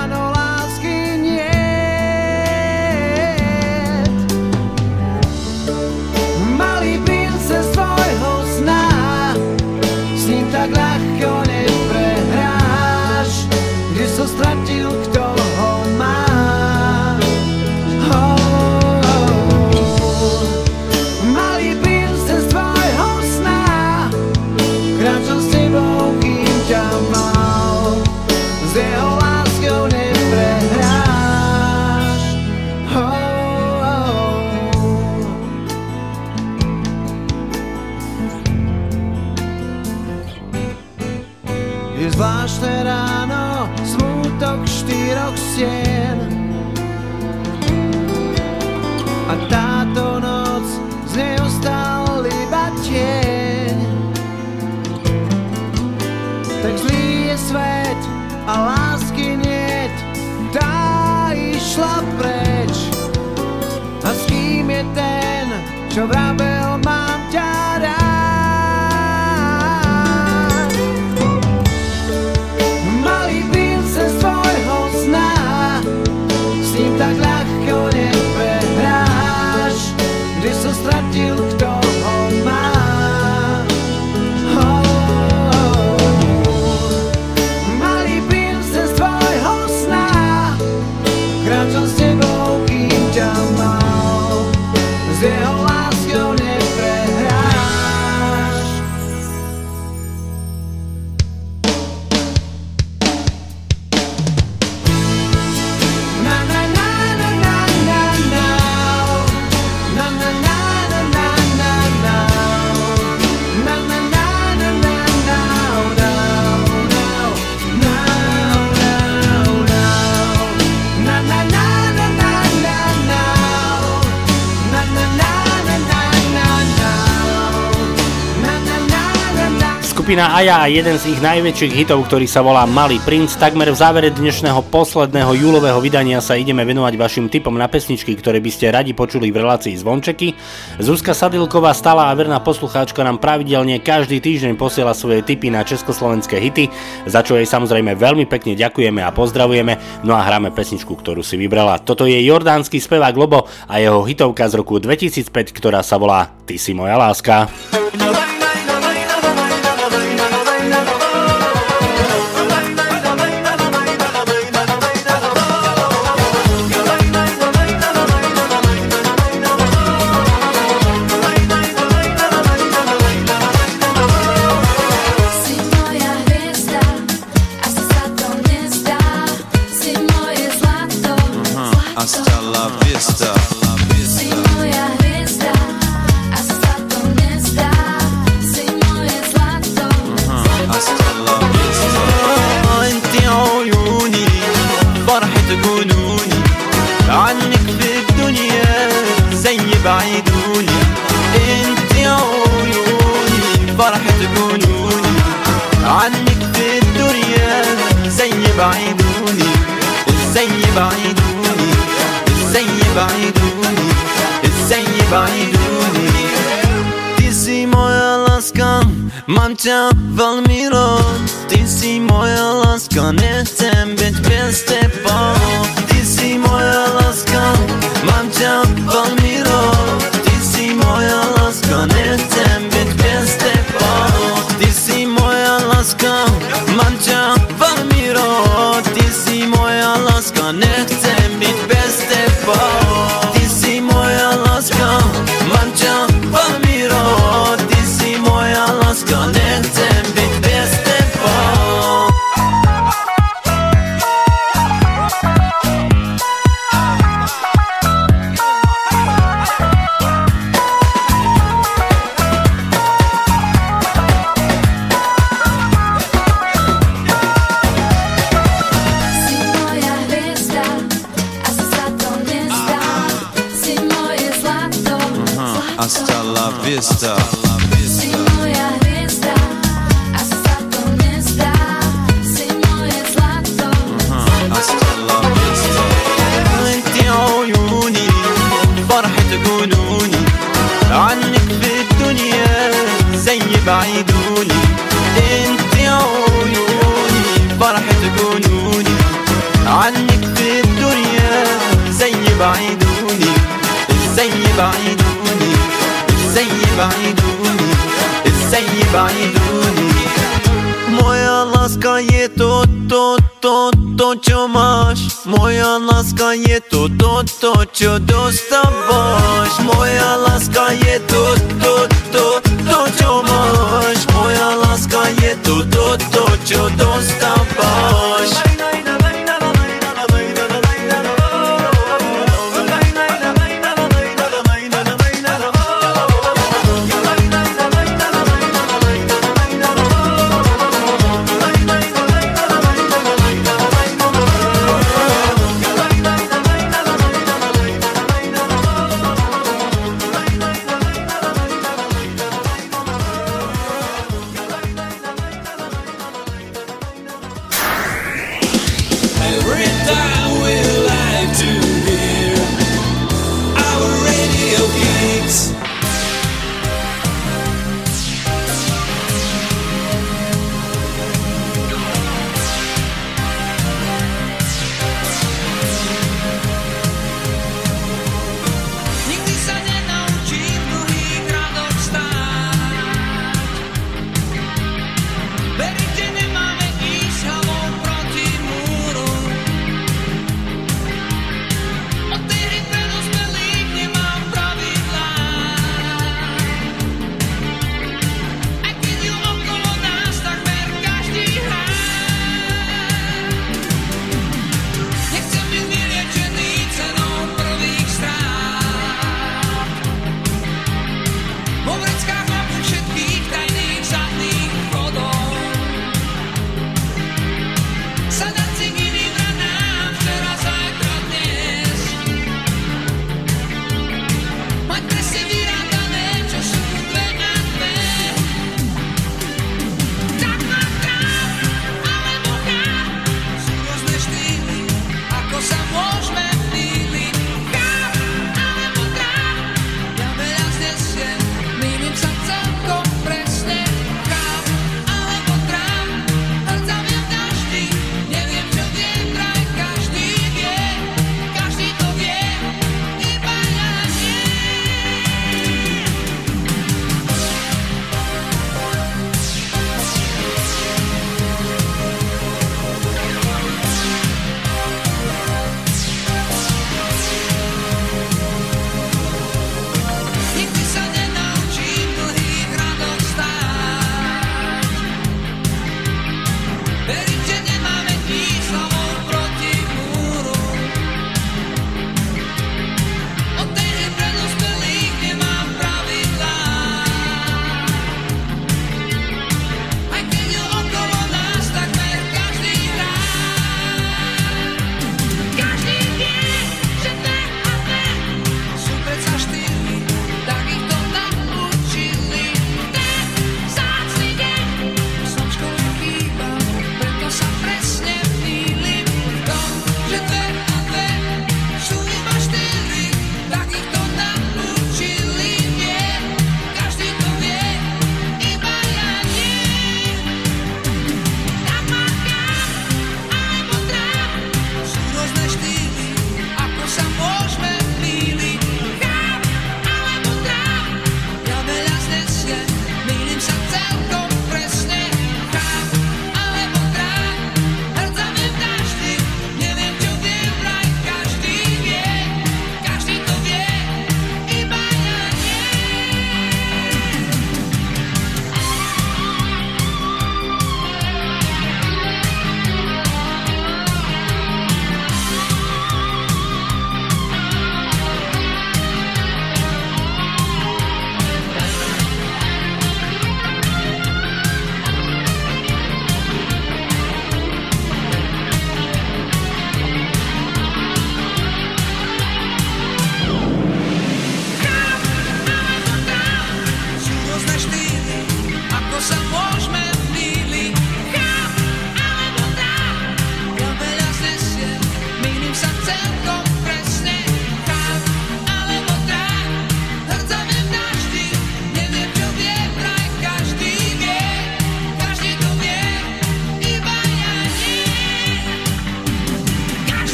skupina Aja a jeden z ich najväčších hitov, ktorý sa volá Malý princ, takmer v závere dnešného posledného júlového vydania sa ideme venovať vašim typom na pesničky, ktoré by ste radi počuli v relácii Zvončeky. Zuzka Sadilková, stála a verná poslucháčka nám pravidelne každý týždeň posiela svoje tipy na československé hity, za čo jej samozrejme veľmi pekne ďakujeme a pozdravujeme, no a hráme pesničku, ktorú si vybrala. Toto je jordánsky spevák Lobo a jeho hitovka z roku 2005, ktorá sa volá Ty si moja láska. Thank ťa veľmi rád. Ty si moja láska, nechcem byť bez teba. Ty si moja láska, mám ťa veľmi rád. Ty si moja láska, nechcem byť bez teba. Ty si moja láska, mám ťa veľmi rád. Ty si moja láska, nechcem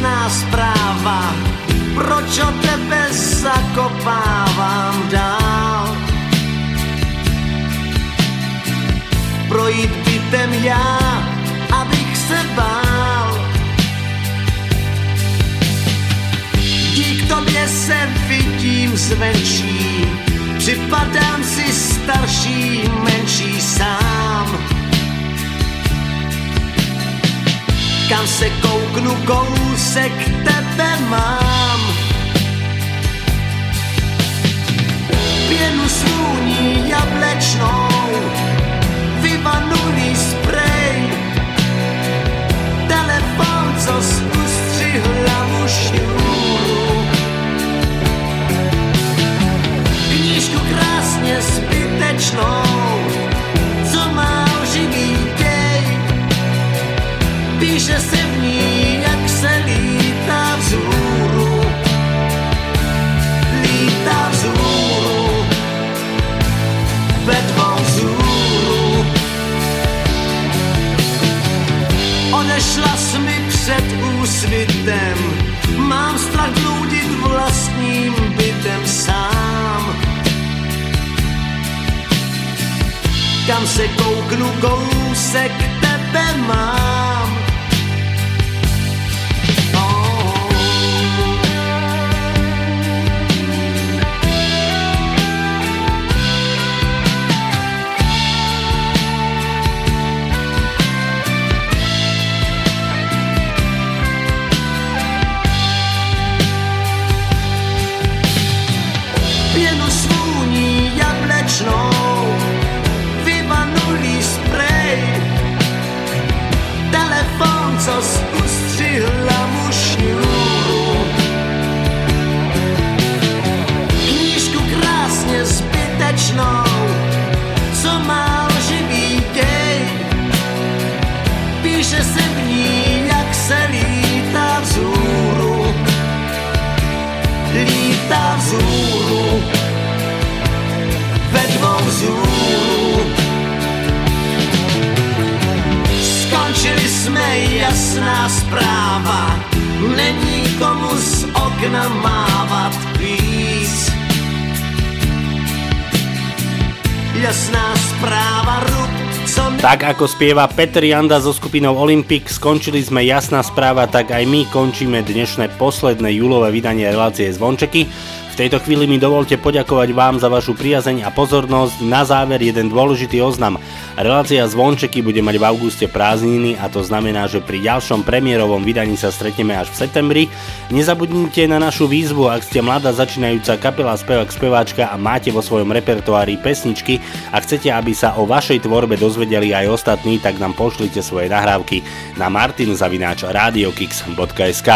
jasná zpráva, proč o tebe zakopávám dál. Projít bytem já, abych se bál. Dík tobě se vidím zvenčí, připadám si starší, menší sám. Kam se kouknu, kousek tebe mám. Pěnu svůní jablečnou, vyvanulý sprej, telefon, co ustřihla mu šňůru. Knížku krásně zbytečnou, úsvitem, mám strach bludit vlastním bytem sám. Kam se kouknu, kousek tebe mám. Jsme jasná zpráva, není komu z okna mávat víc. Jasná zpráva, rub, Tak ako spieva Petr Janda so skupinou Olympic, skončili sme jasná správa, tak aj my končíme dnešné posledné júlové vydanie relácie Zvončeky. Tejto chvíli mi dovolte poďakovať vám za vašu priazeň a pozornosť. Na záver jeden dôležitý oznam. Relácia Zvončeky bude mať v auguste prázdniny a to znamená, že pri ďalšom premiérovom vydaní sa stretneme až v septembri. Nezabudnite na našu výzvu, ak ste mladá začínajúca kapela, spevák, speváčka a máte vo svojom repertoári pesničky a chcete, aby sa o vašej tvorbe dozvedeli aj ostatní, tak nám pošlite svoje nahrávky na martinzavináč.radiokix.sk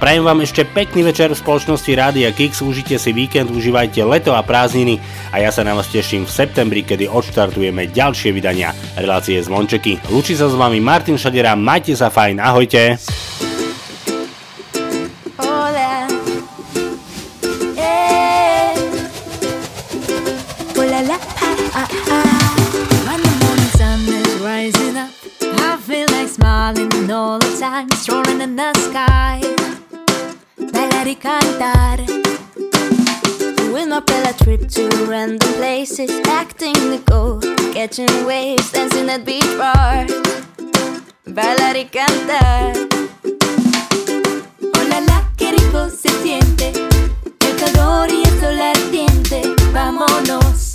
Prajem vám ešte pekný večer v spoločnosti Rádia Kix, užite si víkend, užívajte leto a prázdniny a ja sa na vás teším v septembri, kedy odštartujeme ďalšie vydania relácie z Mončeky. Lúči sa s vami Martin Šadera, majte sa fajn, ahojte! Smiling all the time, strolling in the sky. Bailar y cantar. With my Bella trip to random places, acting the gold, catching waves, dancing at beach bar. Bailar y cantar. Oh la la, qué rico se siente, el calor y el sol ardiente. Vámonos,